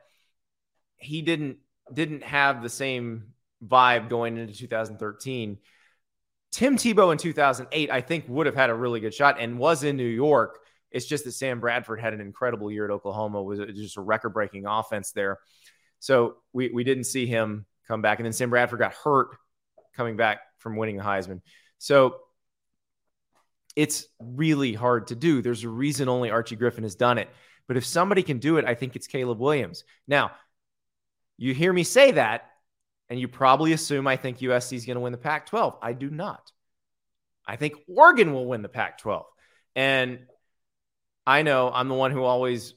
he didn't didn't have the same vibe going into 2013. Tim Tebow in 2008, I think, would have had a really good shot and was in New York. It's just that Sam Bradford had an incredible year at Oklahoma, was just a record breaking offense there. So we, we didn't see him come back. And then Sam Bradford got hurt coming back from winning the Heisman. So it's really hard to do. There's a reason only Archie Griffin has done it. But if somebody can do it, I think it's Caleb Williams. Now, you hear me say that, and you probably assume I think USC is going to win the Pac 12. I do not. I think Oregon will win the Pac 12. And I know I'm the one who always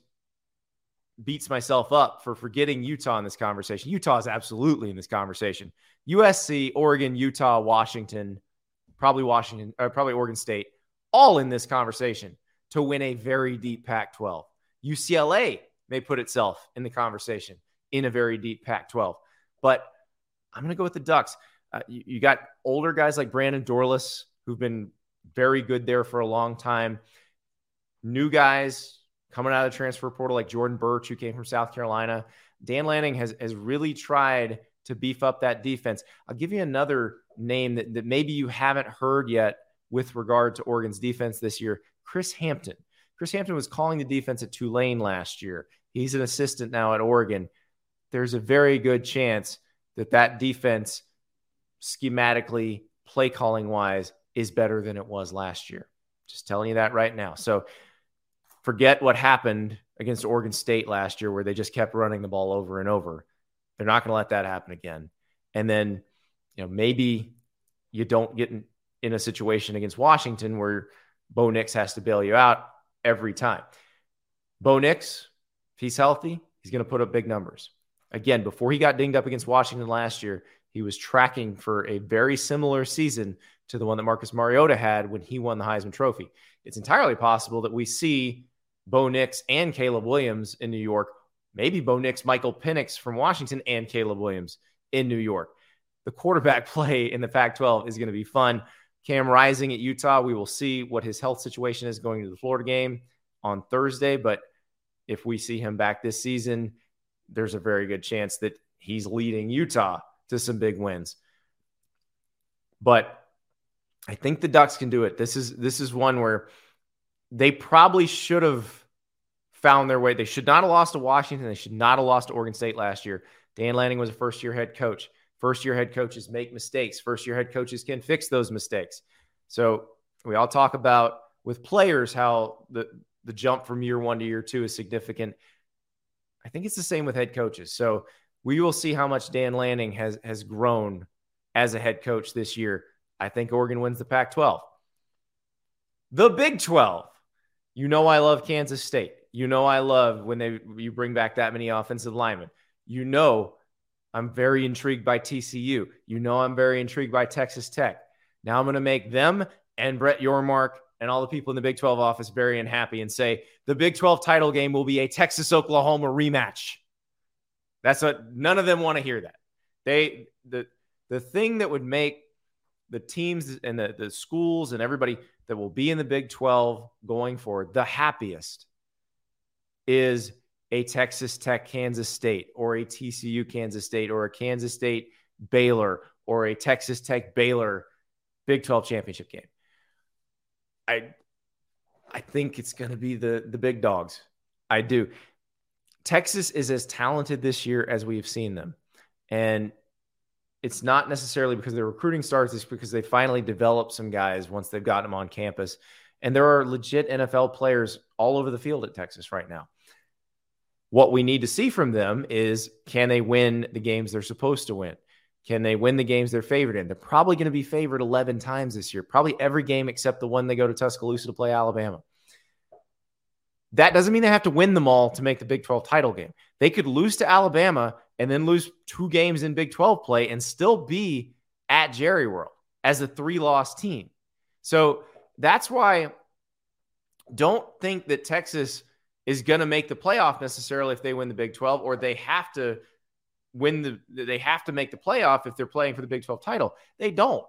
beats myself up for forgetting Utah in this conversation. Utah is absolutely in this conversation. USC, Oregon, Utah, Washington, probably Washington, or probably Oregon State, all in this conversation to win a very deep Pac 12. UCLA may put itself in the conversation in a very deep Pac 12. But I'm going to go with the Ducks. Uh, you, you, got older guys like Brandon Dorlus, who've been very good there for a long time. New guys coming out of the transfer portal like Jordan Burch, who came from South Carolina. Dan Lanning has, has really tried to beef up that defense. I'll give you another name that, that maybe you haven't heard yet with regard to Oregon's defense this year Chris Hampton. Chris Hampton was calling the defense at Tulane last year. He's an assistant now at Oregon. There's a very good chance that that defense, schematically, play calling wise, is better than it was last year. Just telling you that right now. So forget what happened against Oregon State last year, where they just kept running the ball over and over. They're not going to let that happen again. And then, you know, maybe you don't get in, in a situation against Washington where Bo Nix has to bail you out every time. Bo Nix, if he's healthy, he's going to put up big numbers. Again, before he got dinged up against Washington last year, he was tracking for a very similar season to the one that Marcus Mariota had when he won the Heisman Trophy. It's entirely possible that we see Bo Nix and Caleb Williams in New York. Maybe Bo Nix, Michael Penix from Washington, and Caleb Williams in New York. The quarterback play in the Pac 12 is going to be fun. Cam Rising at Utah, we will see what his health situation is going to the Florida game on Thursday. But if we see him back this season, there's a very good chance that he's leading Utah to some big wins. But I think the Ducks can do it. This is this is one where they probably should have found their way. They should not have lost to Washington. They should not have lost to Oregon State last year. Dan Lanning was a first year head coach. First year head coaches make mistakes. First year head coaches can fix those mistakes. So we all talk about with players how the the jump from year one to year two is significant. I think it's the same with head coaches. So we will see how much Dan Lanning has has grown as a head coach this year. I think Oregon wins the Pac 12. The Big 12. You know I love Kansas State. You know I love when they you bring back that many offensive linemen. You know I'm very intrigued by TCU. You know I'm very intrigued by Texas Tech. Now I'm going to make them and Brett Yormark and all the people in the Big 12 office very unhappy and say the Big 12 title game will be a Texas Oklahoma rematch. That's what none of them want to hear that. They the the thing that would make the teams and the, the schools and everybody that will be in the Big 12 going forward the happiest is a Texas Tech Kansas State or a TCU Kansas State or a Kansas State Baylor or a Texas Tech Baylor Big 12 championship game. I I think it's going to be the the big dogs. I do. Texas is as talented this year as we've seen them. And it's not necessarily because their recruiting starts, it's because they finally developed some guys once they've gotten them on campus. And there are legit NFL players all over the field at Texas right now. What we need to see from them is can they win the games they're supposed to win? Can they win the games they're favored in? They're probably going to be favored 11 times this year, probably every game except the one they go to Tuscaloosa to play Alabama. That doesn't mean they have to win them all to make the Big 12 title game. They could lose to Alabama and then lose two games in Big 12 play and still be at Jerry World as a three loss team. So that's why don't think that Texas is going to make the playoff necessarily if they win the Big 12 or they have to win the they have to make the playoff if they're playing for the Big 12 title. They don't.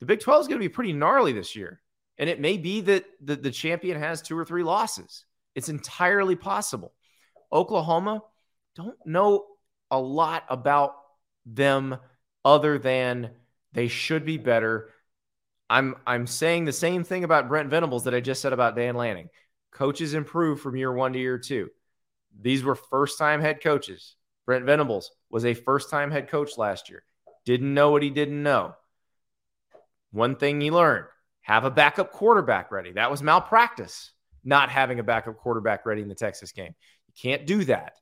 The Big 12 is going to be pretty gnarly this year. And it may be that the, the champion has two or three losses. It's entirely possible. Oklahoma, don't know a lot about them other than they should be better. I'm I'm saying the same thing about Brent Venables that I just said about Dan Lanning. Coaches improve from year one to year two. These were first time head coaches. Brent Venables was a first time head coach last year. Didn't know what he didn't know. One thing he learned have a backup quarterback ready. That was malpractice, not having a backup quarterback ready in the Texas game. You can't do that.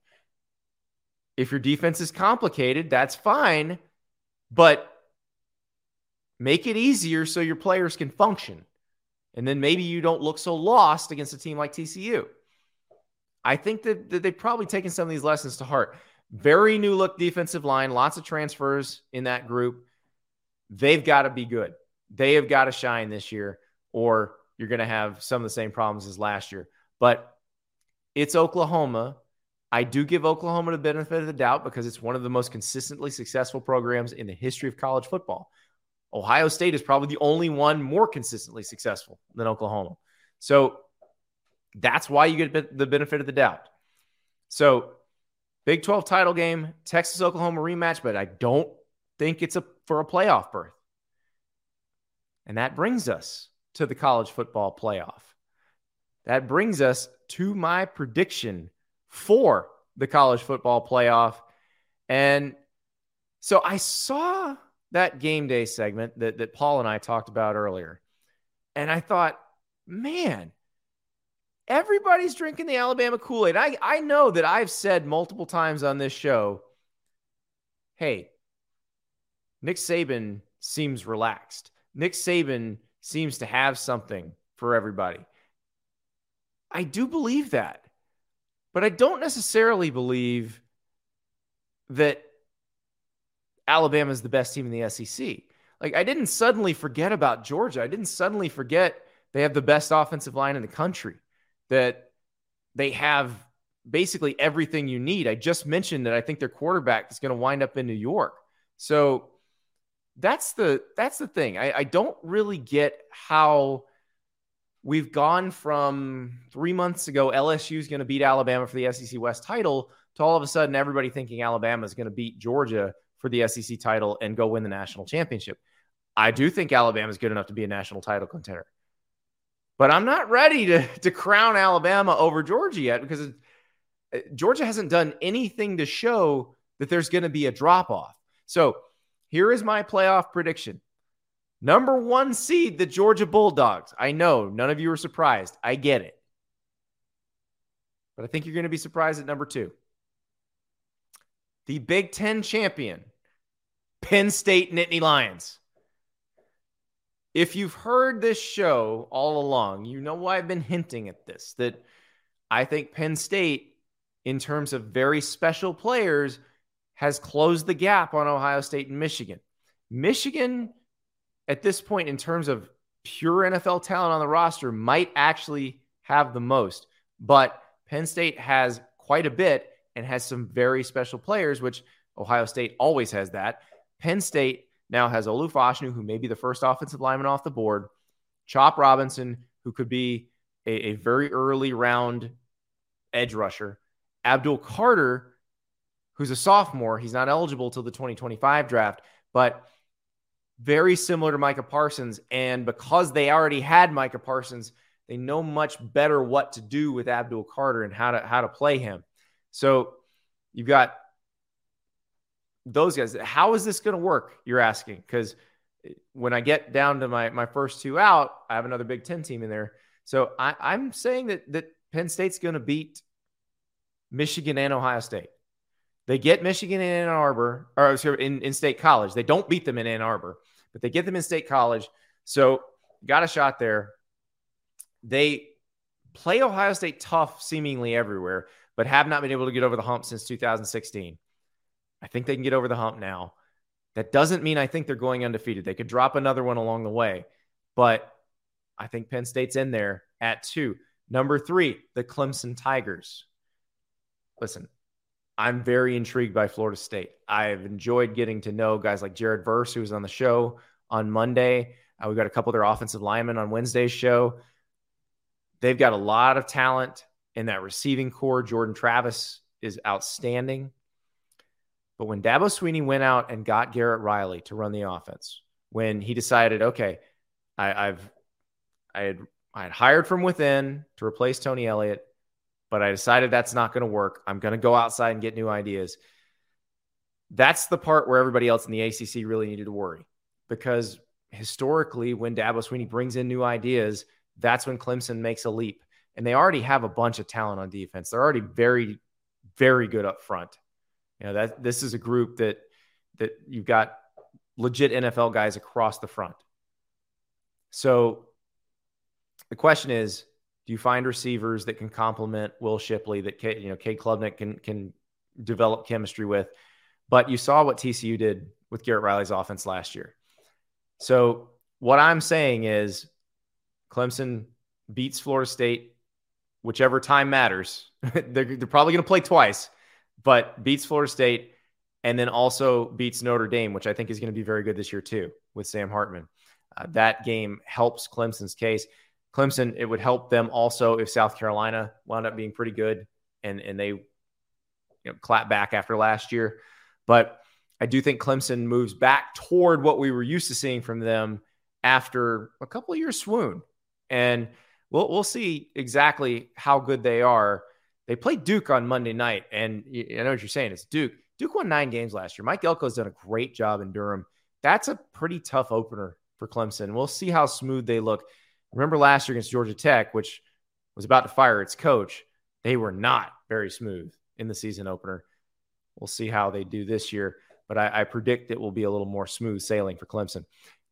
If your defense is complicated, that's fine, but make it easier so your players can function. And then maybe you don't look so lost against a team like TCU. I think that, that they've probably taken some of these lessons to heart. Very new look defensive line, lots of transfers in that group. They've got to be good. They have got to shine this year, or you're going to have some of the same problems as last year. But it's Oklahoma. I do give Oklahoma the benefit of the doubt because it's one of the most consistently successful programs in the history of college football. Ohio State is probably the only one more consistently successful than Oklahoma. So that's why you get the benefit of the doubt. So, Big 12 title game, Texas Oklahoma rematch, but I don't think it's a for a playoff berth. And that brings us to the college football playoff. That brings us to my prediction for the college football playoff. And so I saw that game day segment that, that Paul and I talked about earlier. And I thought, man, everybody's drinking the Alabama Kool Aid. I, I know that I've said multiple times on this show hey, Nick Saban seems relaxed. Nick Saban seems to have something for everybody. I do believe that, but I don't necessarily believe that Alabama is the best team in the SEC. Like, I didn't suddenly forget about Georgia. I didn't suddenly forget they have the best offensive line in the country, that they have basically everything you need. I just mentioned that I think their quarterback is going to wind up in New York. So that's the that's the thing. I, I don't really get how we've gone from three months ago LSU is going to beat Alabama for the SEC West title to all of a sudden everybody thinking Alabama is going to beat Georgia for the SEC title and go win the national championship. I do think Alabama is good enough to be a national title contender. But I'm not ready to, to crown Alabama over Georgia yet because Georgia hasn't done anything to show that there's going to be a drop off. So here is my playoff prediction. Number one seed, the Georgia Bulldogs. I know none of you are surprised. I get it. But I think you're going to be surprised at number two. The Big Ten champion, Penn State Nittany Lions. If you've heard this show all along, you know why I've been hinting at this that I think Penn State, in terms of very special players, has closed the gap on Ohio State and Michigan. Michigan, at this point, in terms of pure NFL talent on the roster, might actually have the most, but Penn State has quite a bit and has some very special players, which Ohio State always has that. Penn State now has Olu Fashanu, who may be the first offensive lineman off the board, Chop Robinson, who could be a, a very early round edge rusher, Abdul Carter, who's a sophomore. He's not eligible till the 2025 draft, but very similar to Micah Parsons. And because they already had Micah Parsons, they know much better what to do with Abdul Carter and how to how to play him. So you've got those guys. How is this going to work? You're asking because eh, when I get down to my my first two out, I have another Big Ten team in there. So I, I'm saying that that Penn State's going to beat Michigan and Ohio State. They get Michigan in Ann Arbor, or sorry, in, in State College. They don't beat them in Ann Arbor, but they get them in State College. So got a shot there. They play Ohio State tough seemingly everywhere, but have not been able to get over the hump since 2016. I think they can get over the hump now. That doesn't mean I think they're going undefeated. They could drop another one along the way, but I think Penn State's in there at two. Number three, the Clemson Tigers. Listen, I'm very intrigued by Florida State. I've enjoyed getting to know guys like Jared Verse, who was on the show on Monday. Uh, we've got a couple of their offensive linemen on Wednesday's show. They've got a lot of talent. in that receiving corps. Jordan Travis is outstanding. But when Dabo Swinney went out and got Garrett Riley to run the offense, when he decided, okay, I, I've I had I had hired from within to replace Tony Elliott, but I decided that's not going to work. I'm going to go outside and get new ideas. That's the part where everybody else in the ACC really needed to worry because historically, when Dabo Swinney brings in new ideas, that's when Clemson makes a leap. And they already have a bunch of talent on defense. They're already very, very good up front. You know that this is a group that that you've got legit NFL guys across the front. So the question is, do you find receivers that can complement Will Shipley that K, you know Cade Klubnik can can develop chemistry with? But you saw what TCU did with Garrett Riley's offense last year. So what I'm saying is Clemson beats Florida State, whichever time matters. they're, they're probably going to play twice, but beats Florida State and then also beats Notre Dame, which I think is going to be very good this year too with Sam Hartman. Uh, that game helps Clemson's case. Clemson, it would help them also if South Carolina wound up being pretty good and and they you know, clap back after last year. But I do think Clemson moves back toward what we were used to seeing from them after a couple of years swoon. And we'll we'll see exactly how good they are. They played Duke on Monday night, and I know what you're saying. It's Duke. Duke won nine games last year. Mike Elko's done a great job in Durham. That's a pretty tough opener for Clemson. We'll see how smooth they look. Remember last year against Georgia Tech, which was about to fire its coach. They were not very smooth in the season opener. We'll see how they do this year, but I, I predict it will be a little more smooth sailing for Clemson.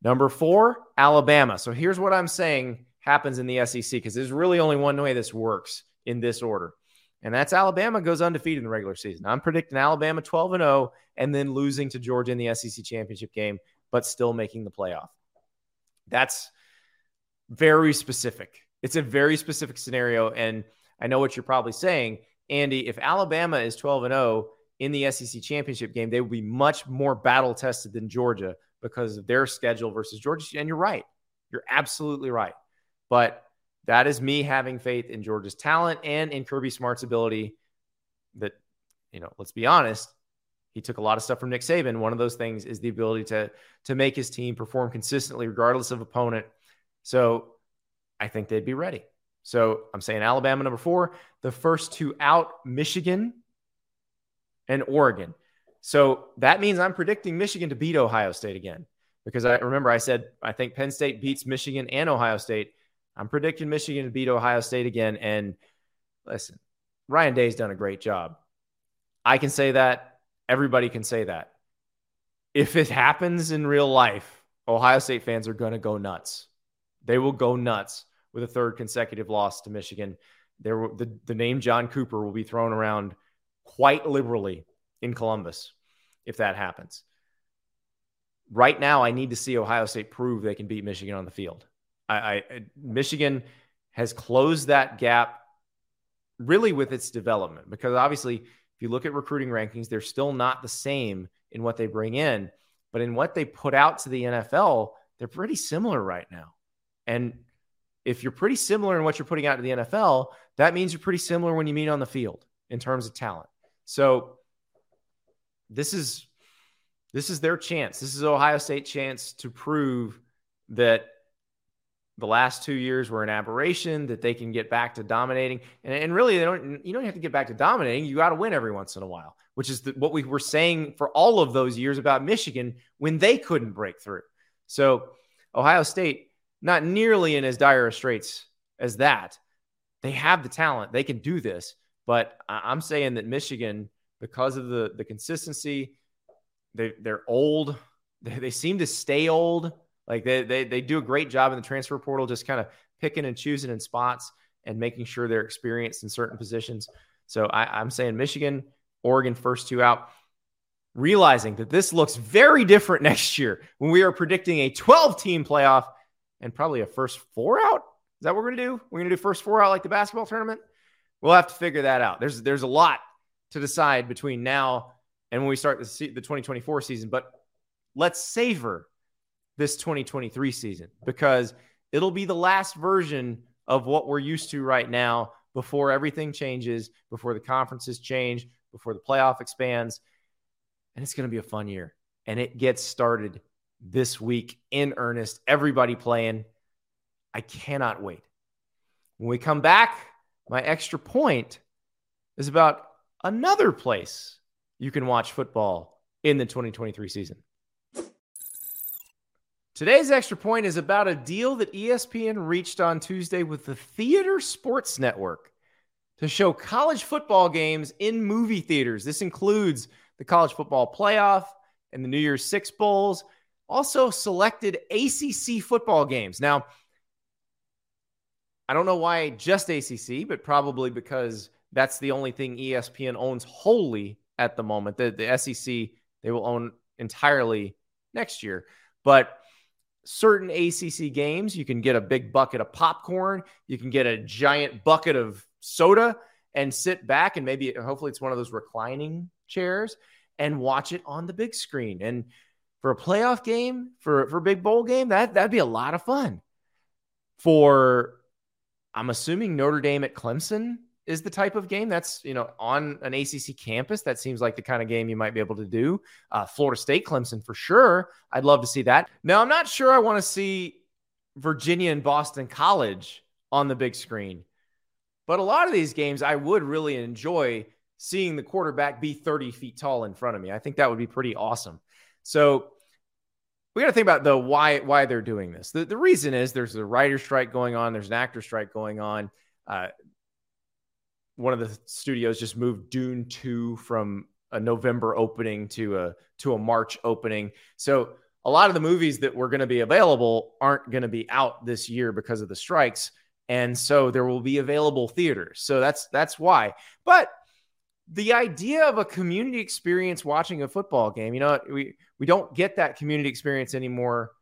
Number four, Alabama. So here's what I'm saying happens in the SEC because there's really only one way this works in this order. And that's Alabama goes undefeated in the regular season. I'm predicting Alabama 12 and 0 and then losing to Georgia in the SEC championship game, but still making the playoff. That's very specific. It's a very specific scenario. And I know what you're probably saying, Andy. If Alabama is 12 and 0 in the SEC championship game, they will be much more battle tested than Georgia because of their schedule versus Georgia. And you're right. You're absolutely right. But that is me having faith in Georgia's talent and in Kirby Smart's ability that, you know, let's be honest, he took a lot of stuff from Nick Saban. One of those things is the ability to to make his team perform consistently regardless of opponent. So I think they'd be ready. So I'm saying Alabama number 4, the first two out Michigan and Oregon. So that means I'm predicting Michigan to beat Ohio State again because I remember I said I think Penn State beats Michigan and Ohio State. I'm predicting Michigan to beat Ohio State again. And listen, Ryan Day's done a great job. I can say that. Everybody can say that. If it happens in real life, Ohio State fans are going to go nuts. They will go nuts with a third consecutive loss to Michigan. There, the, the name John Cooper will be thrown around quite liberally in Columbus if that happens. Right now, I need to see Ohio State prove they can beat Michigan on the field. I, I Michigan has closed that gap really with its development because obviously, if you look at recruiting rankings, they're still not the same in what they bring in, but in what they put out to the NFL, they're pretty similar right now. And if you're pretty similar in what you're putting out to the NFL, that means you're pretty similar when you meet on the field in terms of talent. So this is this is their chance. This is Ohio State chance to prove that the last two years were an aberration, that they can get back to dominating. And, and really, they don't. You don't have to get back to dominating. You got to win every once in a while, which is the, what we were saying for all of those years about Michigan when they couldn't break through. So Ohio State, not nearly in as dire a straits as that. They have the talent. They can do this. But I'm saying that Michigan, because of the the consistency, they they're old. They, they seem to stay old. Like they, they they do a great job in the transfer portal, just kind of picking and choosing in spots and making sure they're experienced in certain positions. So I, I'm saying Michigan, Oregon, first two out. Realizing that this looks very different next year when we are predicting a 12 team playoff and probably a first four out. Is that what we're gonna do? We're gonna do first four out like the basketball tournament. We'll have to figure that out. There's there's a lot to decide between now and when we start the, the 2024 season. But let's savor this 2023 season because it'll be the last version of what we're used to right now before everything changes, before the conferences change, before the playoff expands. And it's going to be a fun year. And it gets started this week in earnest. Everybody playing. I cannot wait. When we come back, my extra point is about another place you can watch football in the 2023 season. Today's extra point is about a deal that ESPN reached on Tuesday with the Theater Sports Network to show college football games in movie theaters. This includes the college football playoff and the New Year's Six Bowls, also selected ACC football games. Now, I don't know why just ACC, but probably because that's the only thing ESPN owns wholly at the moment. The, the SEC, they will own entirely next year. But certain ACC games, you can get a big bucket of popcorn, you can get a giant bucket of soda and sit back and maybe hopefully it's one of those reclining chairs and watch it on the big screen. And for a playoff game, for for a big bowl game, that that'd be a lot of fun. For I'm assuming Notre Dame at Clemson is the type of game that's you know on an ACC campus. That seems like the kind of game you might be able to do. Uh, Florida State, Clemson for sure. I'd love to see that. Now I'm not sure I want to see Virginia and Boston College on the big screen, but a lot of these games I would really enjoy seeing the quarterback be 30 feet tall in front of me. I think that would be pretty awesome. So we got to think about the why why they're doing this. The, the reason is there's a writer strike going on, there's an actor strike going on. Uh, one of the studios just moved Dune 2 from a November opening to a to a March opening. So a lot of the movies that were going to be available aren't going to be out this year because of the strikes. And so there will be available theaters. So that's that's why. But the idea of a community experience watching a football game, you know, we we don't get that community experience anymore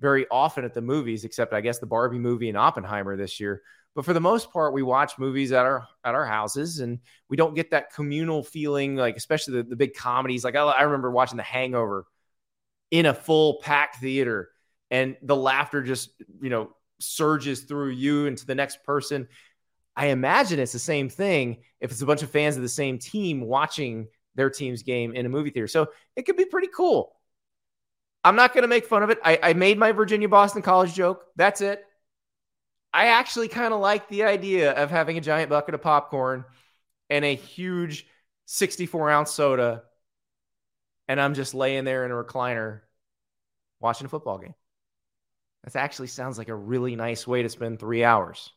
very often at the movies, except I guess the Barbie movie and Oppenheimer this year. But for the most part, we watch movies at our at our houses, and we don't get that communal feeling, like especially the, the big comedies. Like I, I remember watching The Hangover in a full packed theater, and the laughter just you know surges through you into the next person. I imagine it's the same thing if it's a bunch of fans of the same team watching their team's game in a movie theater. So it could be pretty cool. I'm not going to make fun of it. I, I made my Virginia Boston College joke. That's it. I actually kind of like the idea of having a giant bucket of popcorn and a huge 64 ounce soda. And I'm just laying there in a recliner watching a football game. That actually sounds like a really nice way to spend three hours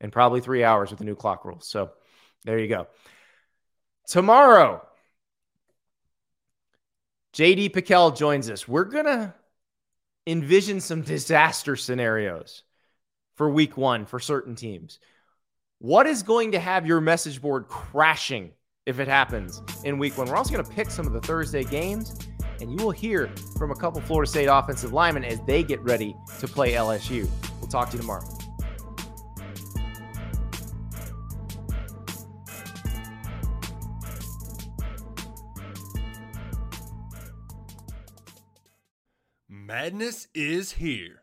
and probably three hours with the new clock rules. So there you go. Tomorrow, JD Pickell joins us. We're going to envision some disaster scenarios for week one for certain teams. What is going to have your message board crashing if it happens in week one? We're also going to pick some of the Thursday games, and you will hear from a couple Florida State offensive linemen as they get ready to play LSU. We'll talk to you tomorrow. Madness is here.